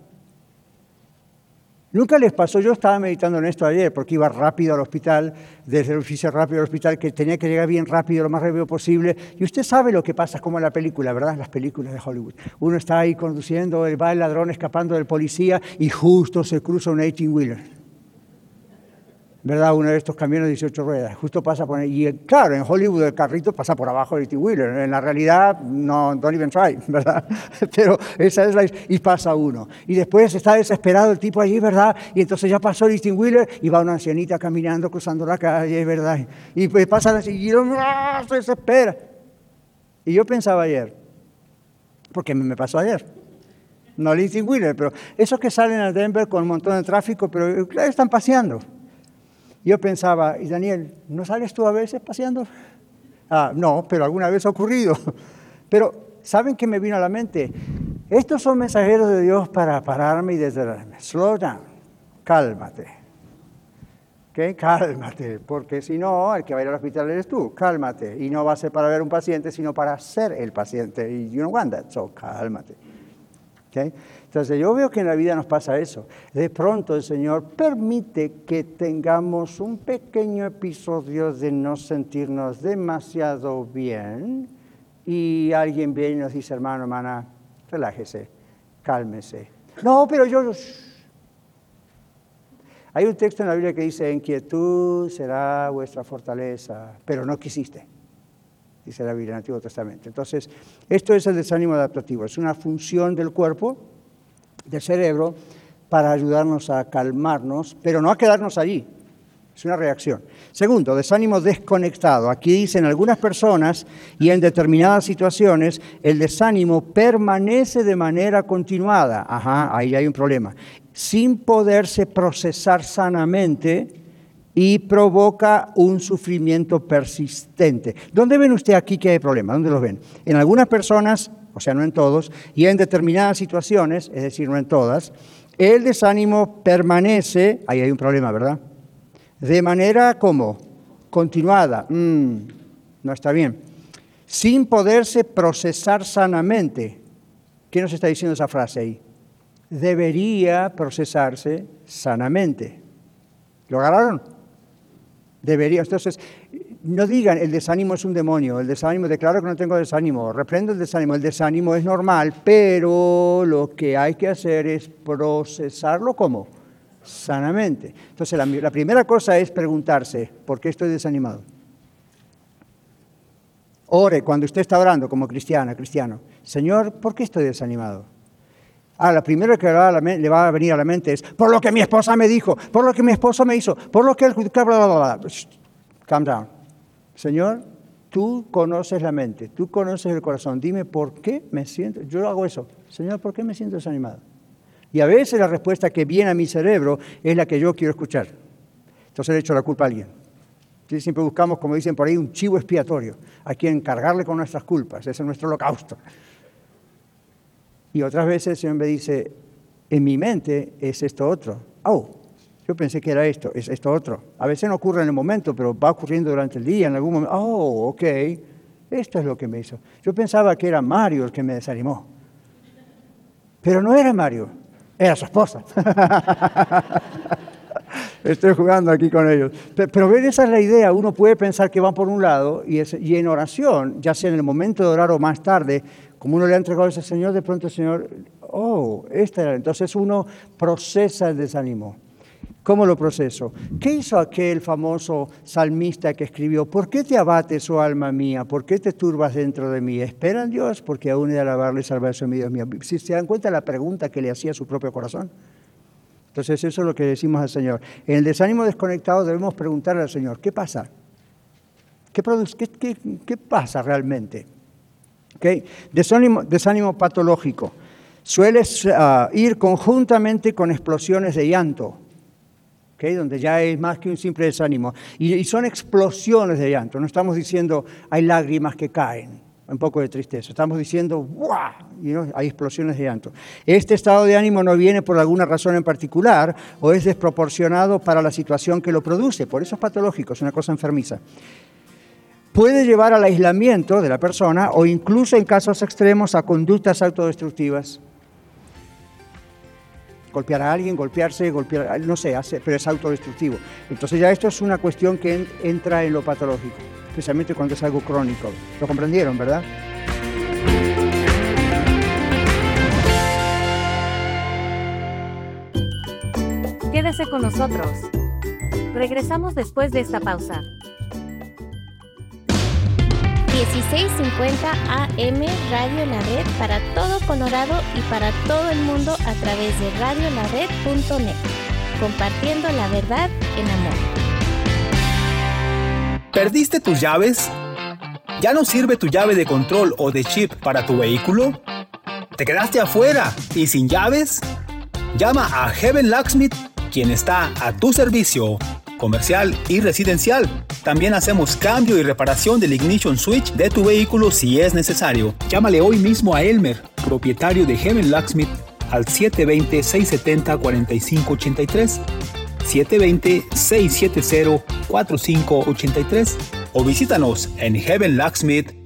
Nunca les pasó, yo estaba meditando en esto ayer porque iba rápido al hospital, desde el oficio rápido al hospital, que tenía que llegar bien rápido, lo más rápido posible. Y usted sabe lo que pasa, como en la película, ¿verdad? Las películas de Hollywood. Uno está ahí conduciendo, va el ladrón escapando del policía y justo se cruza un 18-wheeler. ¿Verdad? Uno de estos camiones de 18 ruedas, justo pasa por ahí. Y claro, en Hollywood el carrito pasa por abajo de 18 Wheeler. En la realidad, no, don't even try, ¿verdad? Pero esa es la. Y pasa uno. Y después está desesperado el tipo allí, ¿verdad? Y entonces ya pasó el 18 Wheeler y va una ancianita caminando, cruzando la calle, ¿verdad? Y pues pasa así, y ¡ah! se desespera. Y yo pensaba ayer, porque me pasó ayer no el 18 Wheeler, pero esos que salen a Denver con un montón de tráfico, pero están paseando. Yo pensaba, y Daniel, ¿no sales tú a veces paseando? Ah, no, pero alguna vez ha ocurrido. Pero, ¿saben qué me vino a la mente? Estos son mensajeros de Dios para pararme y desderarme. Slow down, cálmate. ¿Ok? Cálmate, porque si no, el que va a ir al hospital eres tú. Cálmate. Y no va a ser para ver un paciente, sino para ser el paciente. Y you don't want that, so cálmate. ¿Okay? Entonces yo veo que en la vida nos pasa eso. De pronto el Señor permite que tengamos un pequeño episodio de no sentirnos demasiado bien y alguien viene y nos dice, hermano, hermana, relájese, cálmese. No, pero yo... Hay un texto en la Biblia que dice, inquietud será vuestra fortaleza, pero no quisiste dice la Biblia en el Antiguo Testamento. Entonces, esto es el desánimo adaptativo, es una función del cuerpo del cerebro para ayudarnos a calmarnos, pero no a quedarnos allí. Es una reacción. Segundo, desánimo desconectado. Aquí dicen algunas personas y en determinadas situaciones el desánimo permanece de manera continuada. Ajá, ahí hay un problema. Sin poderse procesar sanamente y provoca un sufrimiento persistente. ¿Dónde ven usted aquí que hay problema? ¿Dónde lo ven? En algunas personas o sea, no en todos, y en determinadas situaciones, es decir, no en todas, el desánimo permanece, ahí hay un problema, ¿verdad? De manera como continuada, mm, no está bien, sin poderse procesar sanamente. ¿Qué nos está diciendo esa frase ahí? Debería procesarse sanamente. ¿Lo agarraron? Debería. Entonces, no digan el desánimo es un demonio, el desánimo, declaro que no tengo desánimo, reprendo el desánimo, el desánimo es normal, pero lo que hay que hacer es procesarlo como sanamente. Entonces la, primera cosa es preguntarse, ¿por qué estoy desanimado? Ore cuando usted está orando como cristiana, cristiano, Señor, ¿por qué estoy desanimado? Ah, la primera que le va a venir a la mente es, por lo que mi esposa me dijo, por lo que mi esposo me hizo, por lo que el... Bla, bla, bla, Calm down. Señor, tú conoces la mente, tú conoces el corazón, dime por qué me siento, yo hago eso, Señor, ¿por qué me siento desanimado? Y a veces la respuesta que viene a mi cerebro es la que yo quiero escuchar. Entonces le echo la culpa a alguien. Siempre buscamos, como dicen por ahí, un chivo expiatorio, a quien cargarle con nuestras culpas, ese es nuestro holocausto. Y otras veces el Señor me dice, en mi mente es esto otro. Oh, yo pensé que era esto, es esto otro. A veces no ocurre en el momento, pero va ocurriendo durante el día, en algún momento. Oh, ok, esto es lo que me hizo. Yo pensaba que era Mario el que me desanimó. Pero no era Mario, era su esposa. Estoy jugando aquí con ellos. Pero, ver, esa es la idea. Uno puede pensar que van por un lado y, en oración, ya sea en el momento de orar o más tarde, como uno le ha entregado a ese Señor, de pronto el Señor, oh, esta era. Entonces uno procesa el desánimo. ¿Cómo lo proceso? ¿Qué hizo aquel famoso salmista que escribió, ¿por qué te abates, oh alma mía? ¿Por qué te turbas dentro de mí? Espera en Dios, porque aún he de alabarle y salvarse, mi Dios mío. Si se dan cuenta la pregunta que le hacía su propio corazón. Entonces eso es lo que decimos al Señor. En el desánimo desconectado debemos preguntarle al Señor, ¿qué pasa? ¿Qué, pasa realmente? Desánimo patológico. Suele ah, ir conjuntamente con explosiones de llanto donde ya es más que un simple desánimo. Y, son explosiones de llanto. No estamos diciendo hay lágrimas que caen, un poco de tristeza. Estamos diciendo, ¡guau! hay explosiones de llanto. Este estado de ánimo no viene por alguna razón en particular o es desproporcionado para la situación que lo produce. Por eso es patológico, es una cosa enfermiza. Puede llevar al aislamiento de la persona o incluso en casos extremos a conductas autodestructivas golpear a alguien, golpearse, golpear, no sé, pero es autodestructivo. Entonces ya esto es una cuestión que entra en lo patológico, especialmente cuando es algo crónico. ¿Lo comprendieron, verdad? Quédese con nosotros. Regresamos después de esta pausa. 1650 AM Radio La Red para todo Colorado y para todo el mundo a través de radiolared.net. Compartiendo la verdad en amor. ¿Perdiste tus llaves? ¿Ya no sirve tu llave de control o de chip para tu vehículo? ¿Te quedaste afuera y sin llaves? Llama a Heaven Locksmith, quien está a tu servicio, comercial y residencial. También hacemos cambio y reparación del ignition switch de tu vehículo si es necesario. Llámale hoy mismo a Elmer, propietario de Heaven Locksmith, al 720-670-4583. 720-670-4583 o visítanos en heavenlocksmith.com.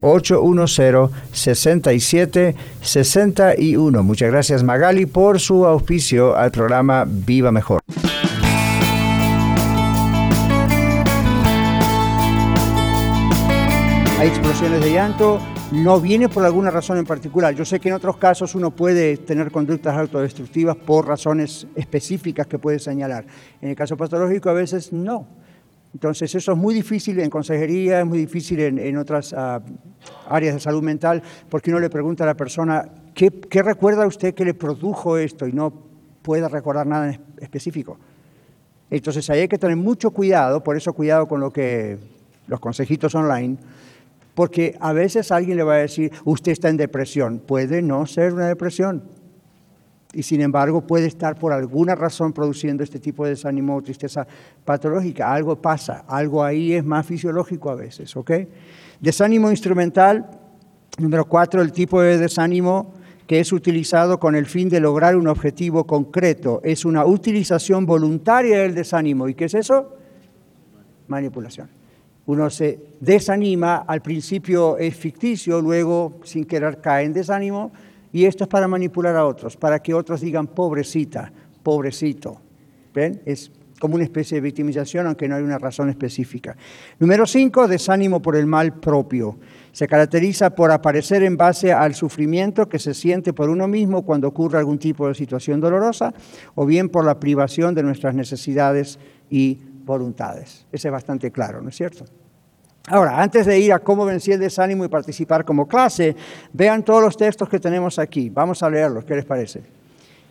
810-6761. Muchas gracias Magali por su auspicio al programa Viva Mejor. Hay explosiones de llanto, no viene por alguna razón en particular. Yo sé que en otros casos uno puede tener conductas autodestructivas por razones específicas que puede señalar. En el caso patológico a veces no. Entonces eso es muy difícil en consejería, es muy difícil en, otras ah, áreas de salud mental, porque uno le pregunta a la persona, ¿qué, recuerda usted que le produjo esto? Y no puede recordar nada en específico. Entonces ahí hay que tener mucho cuidado, por eso cuidado con lo que los consejitos online, porque a veces alguien le va a decir, usted está en depresión. Puede no ser una depresión, y sin embargo puede estar por alguna razón produciendo este tipo de desánimo o tristeza patológica. Algo pasa, algo ahí es más fisiológico a veces, ¿ok? Desánimo instrumental, número cuatro, el tipo de desánimo que es utilizado con el fin de lograr un objetivo concreto. Es una utilización voluntaria del desánimo. ¿Y qué es eso? Manipulación. Uno se desanima, al principio es ficticio, luego sin querer cae en desánimo, y esto es para manipular a otros, para que otros digan pobrecita, pobrecito. ¿Ven? Es como una especie de victimización, aunque no hay una razón específica. Número cinco, desánimo por el mal propio. Se caracteriza por aparecer en base al sufrimiento que se siente por uno mismo cuando ocurre algún tipo de situación dolorosa, o bien por la privación de nuestras necesidades y voluntades. Ese es bastante claro, ¿no es cierto? Ahora, antes de ir a cómo vencí el desánimo y participar como clase, vean todos los textos que tenemos aquí. Vamos a leerlos, ¿qué les parece?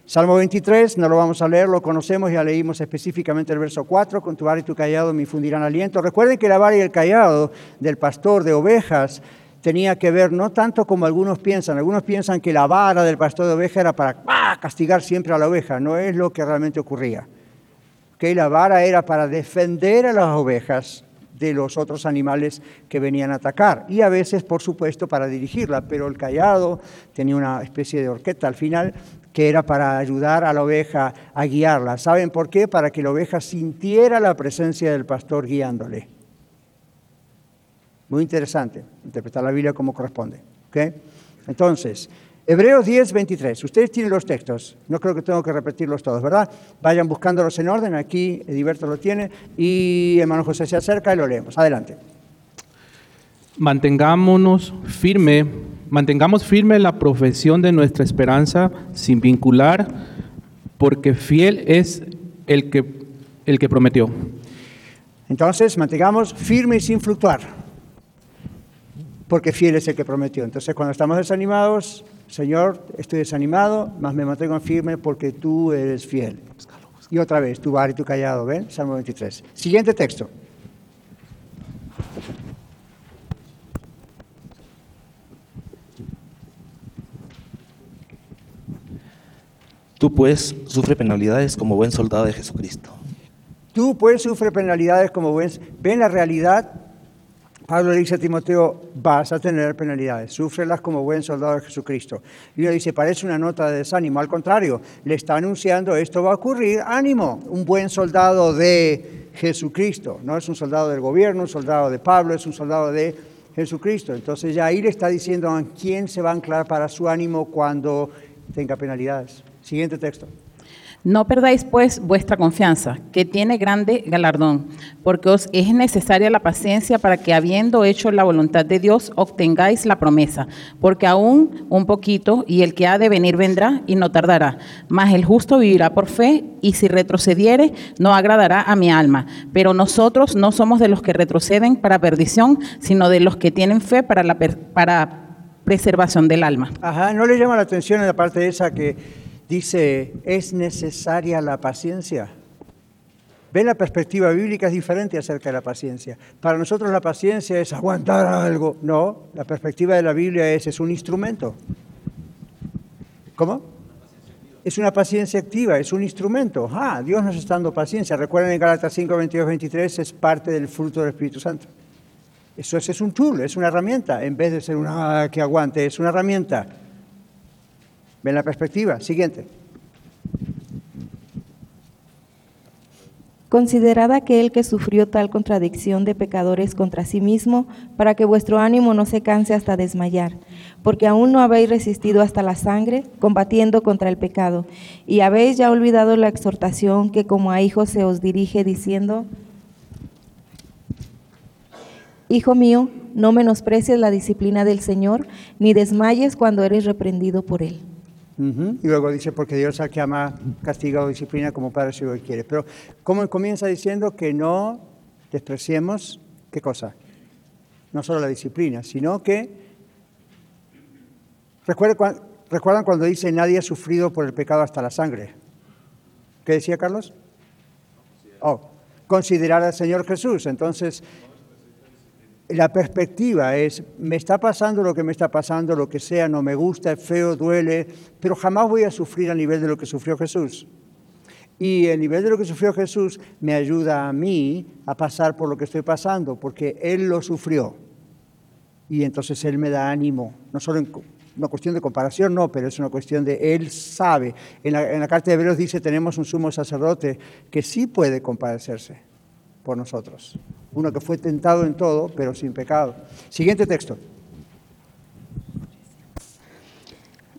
Salmo 23, no lo vamos a leer, lo conocemos, ya leímos específicamente el verso 4, con tu vara y tu callado me infundirán aliento. Recuerden que la vara y el callado del pastor de ovejas tenía que ver no tanto como algunos piensan, algunos piensan que la vara del pastor de ovejas era para castigar siempre a la oveja, no es lo que realmente ocurría. Que la vara era para defender a las ovejas de los otros animales que venían a atacar. Y a veces, por supuesto, para dirigirla, pero el callado tenía una especie de horqueta al final que era para ayudar a la oveja a guiarla. ¿Saben por qué? Para que la oveja sintiera la presencia del pastor guiándole. Muy interesante interpretar la Biblia como corresponde. ¿okay? Entonces, Hebreos 10, 23. Ustedes tienen los textos. No creo que tengo que repetirlos todos, ¿verdad? Vayan buscándolos en orden. Aquí Ediberto lo tiene. Y hermano José se acerca y lo leemos. Adelante. Mantengámonos firme, mantengamos firme la profesión de nuestra esperanza sin vincular, porque fiel es el que, el que prometió. Entonces, mantengamos firme y sin fluctuar. porque fiel es el que prometió. Entonces, cuando estamos desanimados, Señor, estoy desanimado, más me mantengo firme porque tú eres fiel. Y otra vez, tu bar y tu callado, ¿ven? Salmo 23. Siguiente texto. Tú pues sufre penalidades como buen soldado de Jesucristo. Tú pues sufre penalidades como buen... ¿Ven la realidad? Pablo dice a Timoteo, vas a tener penalidades, súfrelas como buen soldado de Jesucristo. Y uno dice, parece una nota de desánimo, al contrario, le está anunciando, esto va a ocurrir, ánimo, un buen soldado de Jesucristo, no es un soldado del gobierno, un soldado de Pablo, es un soldado de Jesucristo. Entonces ya ahí le está diciendo a quién se va a anclar para su ánimo cuando tenga penalidades. Siguiente texto. No perdáis pues vuestra confianza, que tiene grande galardón, porque os es necesaria la paciencia para que habiendo hecho la voluntad de Dios obtengáis la promesa, porque aún un poquito y el que ha de venir vendrá y no tardará, mas el justo vivirá por fe y si retrocediere no agradará a mi alma, pero nosotros no somos de los que retroceden para perdición, sino de los que tienen fe para la para preservación del alma. Ajá, ¿no le llama la atención en la parte esa que dice, es necesaria la paciencia. ¿Ven la perspectiva bíblica es diferente acerca de la paciencia? Para nosotros la paciencia es aguantar algo. No, la perspectiva de la Biblia es, es un instrumento. ¿Cómo? Es una paciencia activa, es un instrumento. Ah, Dios nos está dando paciencia. Recuerden en Gálatas 5, 22, 23, es parte del fruto del Espíritu Santo. Eso es, es un tool, es una herramienta, en vez de ser una que aguante, es una herramienta. ¿Ven la perspectiva? Siguiente. Considerad aquel que sufrió tal contradicción de pecadores contra sí mismo, para que vuestro ánimo no se canse hasta desmayar, porque aún no habéis resistido hasta la sangre, combatiendo contra el pecado, y habéis ya olvidado la exhortación que como a hijos se os dirige diciendo, Hijo mío, no menosprecies la disciplina del Señor, ni desmayes cuando eres reprendido por Él. Y luego dice, porque Dios al que ama castiga o disciplina como Padre si lo quiere. Pero ¿cómo comienza diciendo que no despreciemos, ¿qué cosa? No solo la disciplina, sino que, ¿recuerdan cuando dice nadie ha sufrido por el pecado hasta la sangre? ¿Qué decía Carlos? Oh, considerar al Señor Jesús. Entonces, la perspectiva es, me está pasando lo que me está pasando, lo que sea, no me gusta, es feo, duele, pero jamás voy a sufrir a nivel de lo que sufrió Jesús. Y el nivel de lo que sufrió Jesús me ayuda a mí a pasar por lo que estoy pasando, porque Él lo sufrió. Y entonces Él me da ánimo, no solo en una cuestión de comparación, no, pero es una cuestión de Él sabe. En la, carta de Hebreos dice, tenemos un sumo sacerdote que sí puede compadecerse por nosotros. Uno que fue tentado en todo, pero sin pecado. Siguiente texto.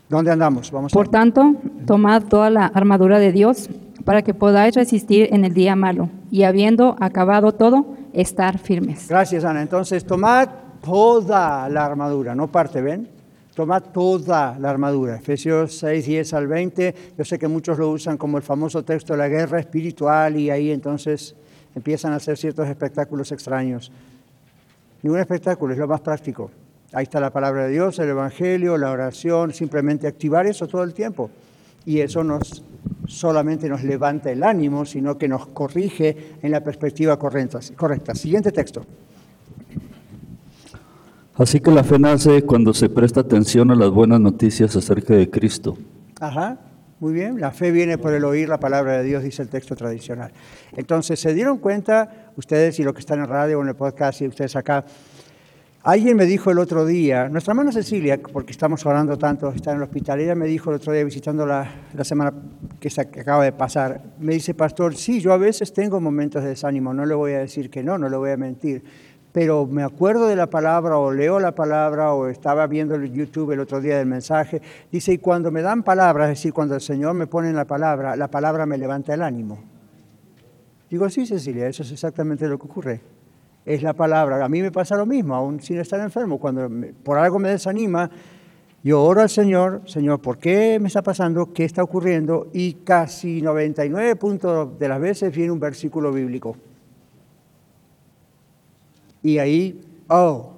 ¿Dónde andamos? Vamos por tanto, tomad toda la armadura de Dios para que podáis resistir en el día malo y habiendo acabado todo, estar firmes. Gracias, Ana. Entonces, tomad toda la armadura, no parte, ¿ven? Tomad toda la armadura. Efesios 6, 10 al 20. Yo sé que muchos lo usan como el famoso texto de la guerra espiritual y ahí entonces empiezan a hacer ciertos espectáculos extraños. Ningún espectáculo, es lo más práctico. Ahí está la palabra de Dios, el Evangelio, la oración, simplemente activar eso todo el tiempo. Y eso nos solamente nos levanta el ánimo, sino que nos corrige en la perspectiva correcta. correcta. Siguiente texto. Así que la fe nace cuando se presta atención a las buenas noticias acerca de Cristo. Ajá. Muy bien, la fe viene por el oír la palabra de Dios, dice el texto tradicional. Entonces, ¿se dieron cuenta ustedes y los que están en radio o en el podcast y ustedes acá? Alguien me dijo el otro día, nuestra hermana Cecilia, porque estamos orando tanto, está en el hospital, ella me dijo el otro día visitando la, la semana que, se, que acaba de pasar, me dice, pastor, sí, yo a veces tengo momentos de desánimo, no le voy a decir que no, no le voy a mentir, pero me acuerdo de la palabra o leo la palabra o estaba viendo el YouTube el otro día del mensaje, dice, y cuando me dan palabras, es decir, cuando el Señor me pone la palabra, la palabra me levanta el ánimo. Digo, sí, Cecilia, eso es exactamente lo que ocurre. Es la palabra. A mí me pasa lo mismo, aún sin estar enfermo. Cuando por algo me desanima, yo oro al Señor, Señor, ¿por qué me está pasando? ¿Qué está ocurriendo? Y casi 99 puntos de las veces viene un versículo bíblico. Y ahí, oh,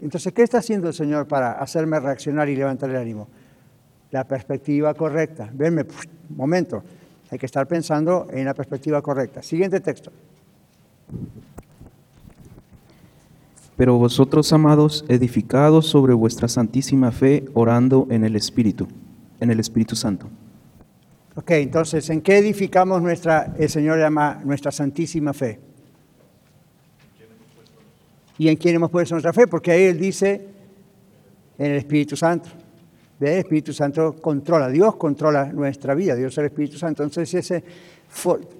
Entonces, ¿qué está haciendo el Señor para hacerme reaccionar y levantar el ánimo? La perspectiva correcta. Venme, momento, hay que estar pensando en la perspectiva correcta. Siguiente texto. Pero vosotros, amados, edificados sobre vuestra santísima fe, orando en el Espíritu, en el Espíritu Santo. Ok, entonces, ¿en qué edificamos nuestra, el Señor llama nuestra santísima fe? ¿Y en quién hemos puesto nuestra fe? Porque ahí Él dice, en el Espíritu Santo. El Espíritu Santo controla, Dios controla nuestra vida, Dios es el Espíritu Santo. Entonces, ese,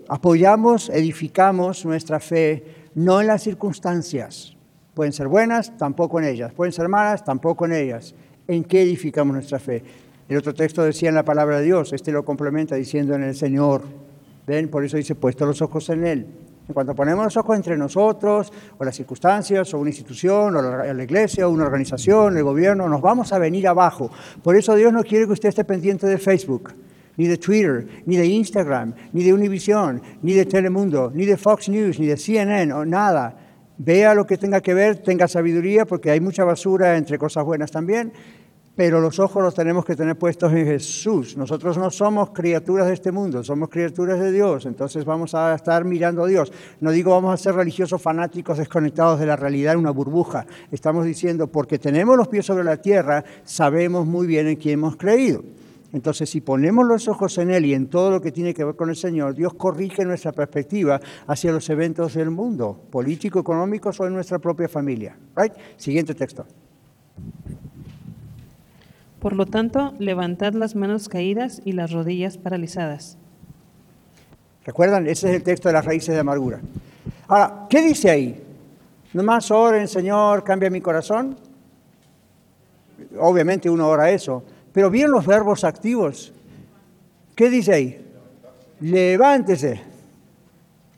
apoyamos, edificamos nuestra fe no en las circunstancias, Pueden ser buenas, tampoco en ellas. Pueden ser malas, tampoco en ellas. ¿En qué edificamos nuestra fe? El otro texto decía en la palabra de Dios, este lo complementa diciendo en el Señor. ¿Ven? Por eso dice, puesto los ojos en Él. En cuanto ponemos los ojos entre nosotros, o las circunstancias, o una institución, o la, iglesia, o una organización, el gobierno, nos vamos a venir abajo. Por eso Dios no quiere que usted esté pendiente de Facebook, ni de Twitter, ni de Instagram, ni de Univision, ni de Telemundo, ni de Fox News, ni de CNN, o nada vea lo que tenga que ver, tenga sabiduría, porque hay mucha basura entre cosas buenas también, pero los ojos los tenemos que tener puestos en Jesús. Nosotros no somos criaturas de este mundo, somos criaturas de Dios, entonces vamos a estar mirando a Dios. No digo vamos a ser religiosos fanáticos desconectados de la realidad en una burbuja, estamos diciendo, porque tenemos los pies sobre la tierra, sabemos muy bien en quién hemos creído. Entonces, si ponemos los ojos en Él y en todo lo que tiene que ver con el Señor, Dios corrige nuestra perspectiva hacia los eventos del mundo, político, económicos o en nuestra propia familia. Right? Siguiente texto. Por lo tanto, levantad las manos caídas y las rodillas paralizadas. ¿Recuerdan? Ese es el texto de las raíces de amargura. Ahora, ¿qué dice ahí? Nomás oren, Señor, cambia mi corazón. Obviamente uno ora eso. Pero bien los verbos activos. ¿Qué dice ahí? Levántese,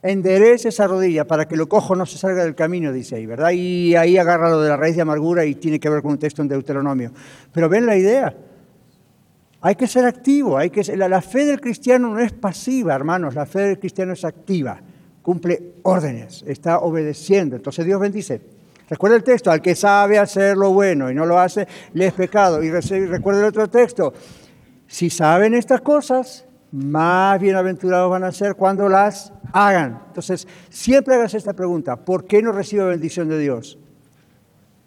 enderece esa rodilla para que lo cojo no se salga del camino, dice ahí, ¿verdad? Y ahí agarra lo de la raíz de amargura y tiene que ver con un texto en Deuteronomio. Pero ven la idea. Hay que ser activo, hay que la, la fe del cristiano no es pasiva, hermanos, la fe del cristiano es activa, cumple órdenes, está obedeciendo. Entonces Dios bendice. Recuerda el texto, al que sabe hacer lo bueno y no lo hace, le es pecado. Y recuerda el otro texto, si saben estas cosas, más bienaventurados van a ser cuando las hagan. Entonces, siempre hagas esta pregunta, ¿por qué no recibe bendición de Dios?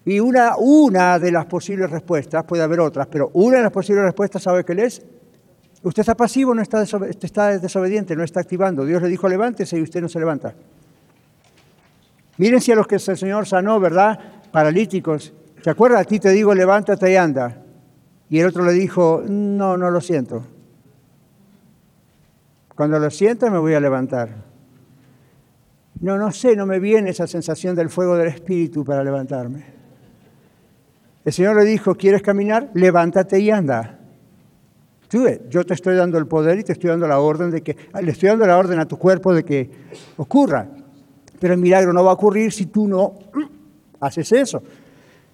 Y una, una de las posibles respuestas, puede haber otras, pero una de las posibles respuestas, ¿sabe qué es? Usted está pasivo, no está, está desobediente, no está activando. Dios le dijo levántese y usted no se levanta. Miren si a los que el Señor sanó, ¿verdad? Paralíticos. ¿Te acuerdas? A ti te digo, levántate y anda. Y el otro le dijo, no, no lo siento. Cuando lo sienta me voy a levantar. No, no sé, no me viene esa sensación del fuego del Espíritu para levantarme. El Señor le dijo, ¿quieres caminar? Levántate y anda. Tú, yo te estoy dando el poder y te estoy dando la orden de que, le estoy dando la orden a tu cuerpo de que ocurra pero el milagro no va a ocurrir si tú no haces eso.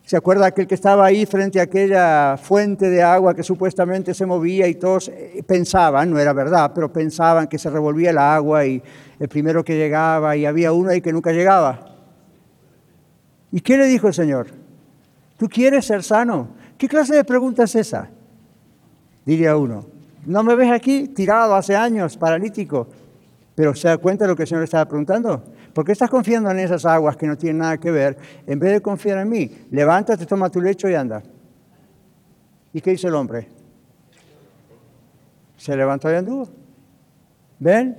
¿Se acuerda aquel que estaba ahí frente a aquella fuente de agua que supuestamente se movía y todos eh, pensaban, no era verdad, pero pensaban que se revolvía el agua y el primero que llegaba y había uno ahí que nunca llegaba? ¿Y qué le dijo el Señor? ¿Tú quieres ser sano? ¿Qué clase de pregunta es esa? Diría uno. ¿No me ves aquí tirado hace años, paralítico? Pero ¿se da cuenta de lo que el Señor estaba preguntando? ¿Por qué estás confiando en esas aguas que no tienen nada que ver en vez de confiar en mí? Levántate, toma tu lecho y anda. ¿Y qué hizo el hombre? Se levantó y anduvo. ¿Ven?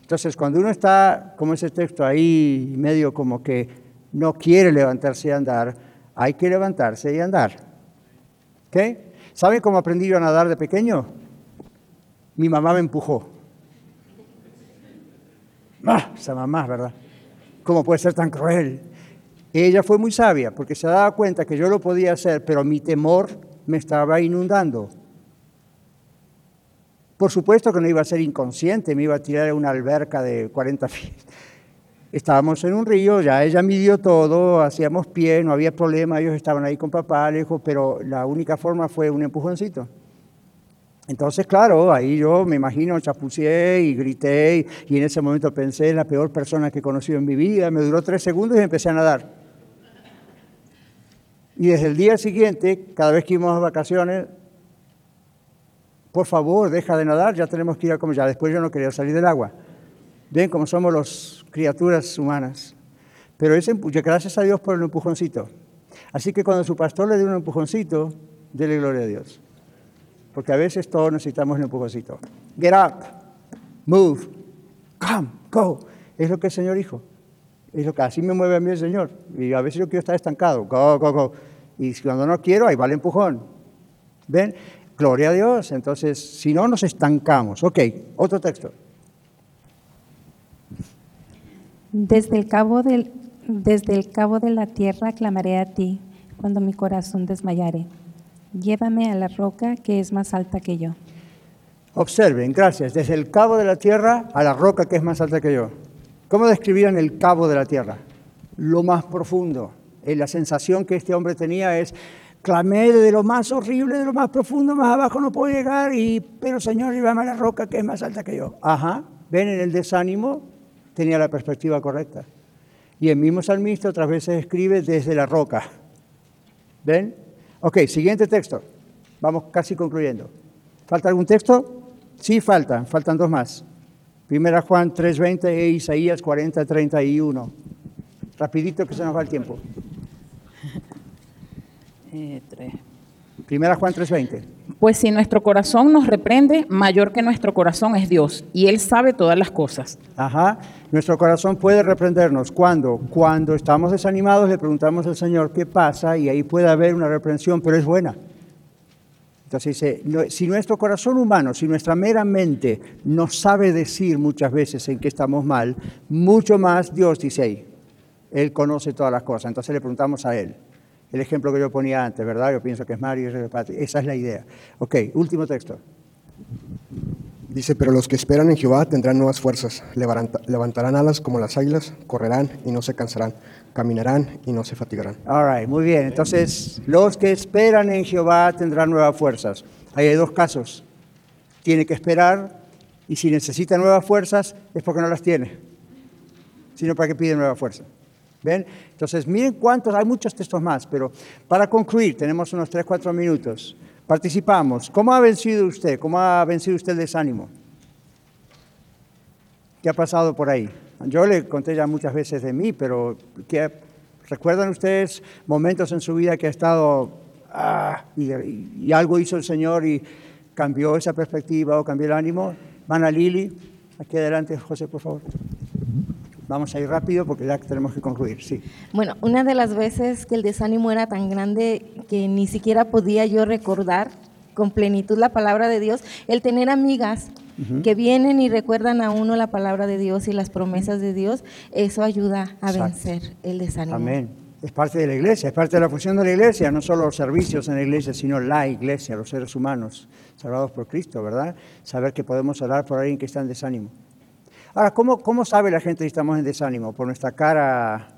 Entonces, cuando uno está, como ese texto ahí, medio como que no quiere levantarse y andar, hay que levantarse y andar. ¿Ok? ¿Saben cómo aprendí yo a nadar de pequeño? Mi mamá me empujó. Ah, esa mamá, ¿verdad? ¿Cómo puede ser tan cruel? Ella fue muy sabia porque se daba cuenta que yo lo podía hacer, pero mi temor me estaba inundando. Por supuesto que no iba a ser inconsciente, me iba a tirar a una alberca de 40 pies. Estábamos en un río, ya ella midió todo, hacíamos pie, no había problema, ellos estaban ahí con papá, lejos, pero la única forma fue un empujoncito. Entonces, claro, ahí yo me imagino chapuceé y grité y, en ese momento pensé, la peor persona que he conocido en mi vida. Me duró tres segundos y empecé a nadar. Y desde el día siguiente, cada vez que íbamos a vacaciones, por favor, deja de nadar, ya tenemos que ir a comer. Ya después yo no quería salir del agua. Ven cómo somos las criaturas humanas. Pero ese, gracias a Dios por el empujoncito. Así que cuando su pastor le dé un empujoncito, dele gloria a Dios. Porque a veces todos necesitamos un empujoncito. Get up, move, come, go. Es lo que el Señor dijo. Es lo que así me mueve a mí el Señor. Y a veces yo quiero estar estancado. Go, go, go. Y cuando no quiero, ahí va el empujón. ¿Ven? Gloria a Dios. Entonces, si no, nos estancamos. Ok, otro texto. Desde el cabo del, desde el cabo de la tierra clamaré a ti cuando mi corazón desmayare. Llévame a la roca que es más alta que yo. Observen, gracias. Desde el cabo de la tierra a la roca que es más alta que yo. ¿Cómo describían el cabo de la tierra? Lo más profundo. Eh, la sensación que este hombre tenía es, clamé de lo más horrible, de lo más profundo, más abajo no puedo llegar, y, pero Señor, llévame a la roca que es más alta que yo. Ajá, ven en el desánimo, tenía la perspectiva correcta. Y el mismo salmista otras veces escribe desde la roca. ¿Ven? Ok, siguiente texto. Vamos casi concluyendo. ¿Falta algún texto? Sí, falta. Faltan dos más. Primera Juan 3.20 e Isaías 40.31. Rapidito que se nos va el tiempo. Eh, tres. Primera Juan 3.20. Pues si nuestro corazón nos reprende, mayor que nuestro corazón es Dios, y Él sabe todas las cosas. Ajá, nuestro corazón puede reprendernos. ¿Cuándo? Cuando estamos desanimados le preguntamos al Señor qué pasa y ahí puede haber una reprensión, pero es buena. Entonces dice, si nuestro corazón humano, si nuestra mera mente no sabe decir muchas veces en qué estamos mal, mucho más Dios dice ahí. Él conoce todas las cosas. Entonces le preguntamos a Él. El ejemplo que yo ponía antes, ¿verdad? Yo pienso que es Mario. Esa es la idea. Ok, último texto. Dice, pero los que esperan en Jehová tendrán nuevas fuerzas, levanta- levantarán alas como las águilas, correrán y no se cansarán, caminarán y no se fatigarán. All right, muy bien. Entonces, los que esperan en Jehová tendrán nuevas fuerzas. Ahí hay dos casos. Tiene que esperar y si necesita nuevas fuerzas es porque no las tiene, sino para que pide nuevas fuerzas. ¿Ven? Entonces, miren cuántos, hay muchos textos más, pero para concluir, tenemos unos 3, 4 minutos. Participamos. ¿Cómo ha vencido usted? ¿Cómo ha vencido usted el desánimo? ¿Qué ha pasado por ahí? Yo le conté ya muchas veces de mí, pero ¿qué, ¿recuerdan ustedes momentos en su vida que ha estado ah, y, y algo hizo el Señor y cambió esa perspectiva o cambió el ánimo? Van a Lili, aquí adelante, José, por favor. Vamos a ir rápido porque ya tenemos que concluir, sí. Bueno, una de las veces que el desánimo era tan grande que ni siquiera podía yo recordar con plenitud la palabra de Dios, el tener amigas que vienen y recuerdan a uno la palabra de Dios y las promesas de Dios, eso ayuda a Exacto. vencer el desánimo. Amén. Es parte de la iglesia, es parte de la función de la iglesia, no solo los servicios en la iglesia, sino la iglesia, los seres humanos salvados por Cristo, ¿verdad? Saber que podemos orar por alguien que está en desánimo. Ahora, ¿cómo, sabe la gente si estamos en desánimo? ¿Por nuestra cara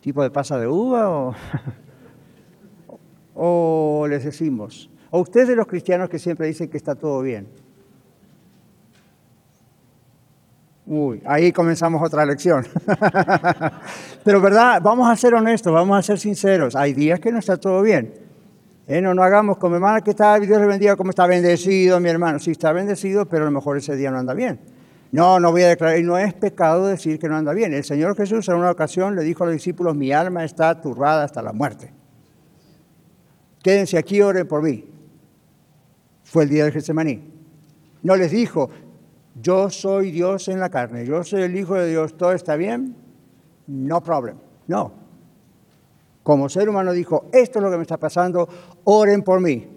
tipo de pasa de uva o, les decimos? ¿O ustedes de los cristianos que siempre dicen que está todo bien? Uy, ahí comenzamos otra lección. Pero verdad, vamos a ser honestos, vamos a ser sinceros. Hay días que no está todo bien. Eh, no, no hagamos como hermana que está, Dios bendiga, como está bendecido mi hermano. Sí, está bendecido, pero a lo mejor ese día no anda bien. No, no voy a declarar, y no es pecado decir que no anda bien. El Señor Jesús en una ocasión le dijo a los discípulos, mi alma está turbada hasta la muerte. Quédense aquí oren por mí. Fue el día del Getsemaní. No les dijo, yo soy Dios en la carne, yo soy el Hijo de Dios, todo está bien, no problem. No. Como ser humano dijo, esto es lo que me está pasando, oren por mí.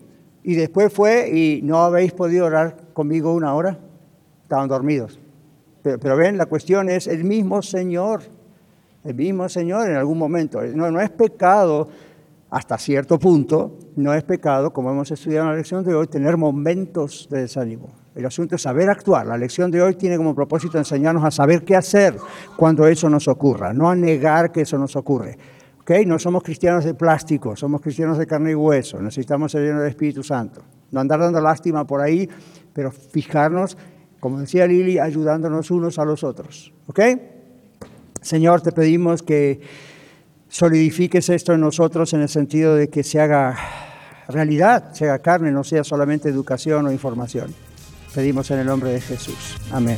Y después fue y no habéis podido orar conmigo una hora, estaban dormidos. Pero, pero ven, la cuestión es el mismo Señor, el mismo Señor en algún momento. No, no es pecado hasta cierto punto, no es pecado, como hemos estudiado en la lección de hoy, tener momentos de desánimo. El asunto es saber actuar. La lección de hoy tiene como propósito enseñarnos a saber qué hacer cuando eso nos ocurra, no a negar que eso nos ocurre. ¿ok? No somos cristianos de plástico, somos cristianos de carne y hueso. Necesitamos ser llenos del Espíritu Santo. No andar dando lástima por ahí, pero fijarnos, como decía Lili, ayudándonos unos a los otros. ¿ok? Señor, te pedimos que solidifiques esto en nosotros en el sentido de que se haga realidad, se haga carne, no sea solamente educación o información. Pedimos en el nombre de Jesús. Amén.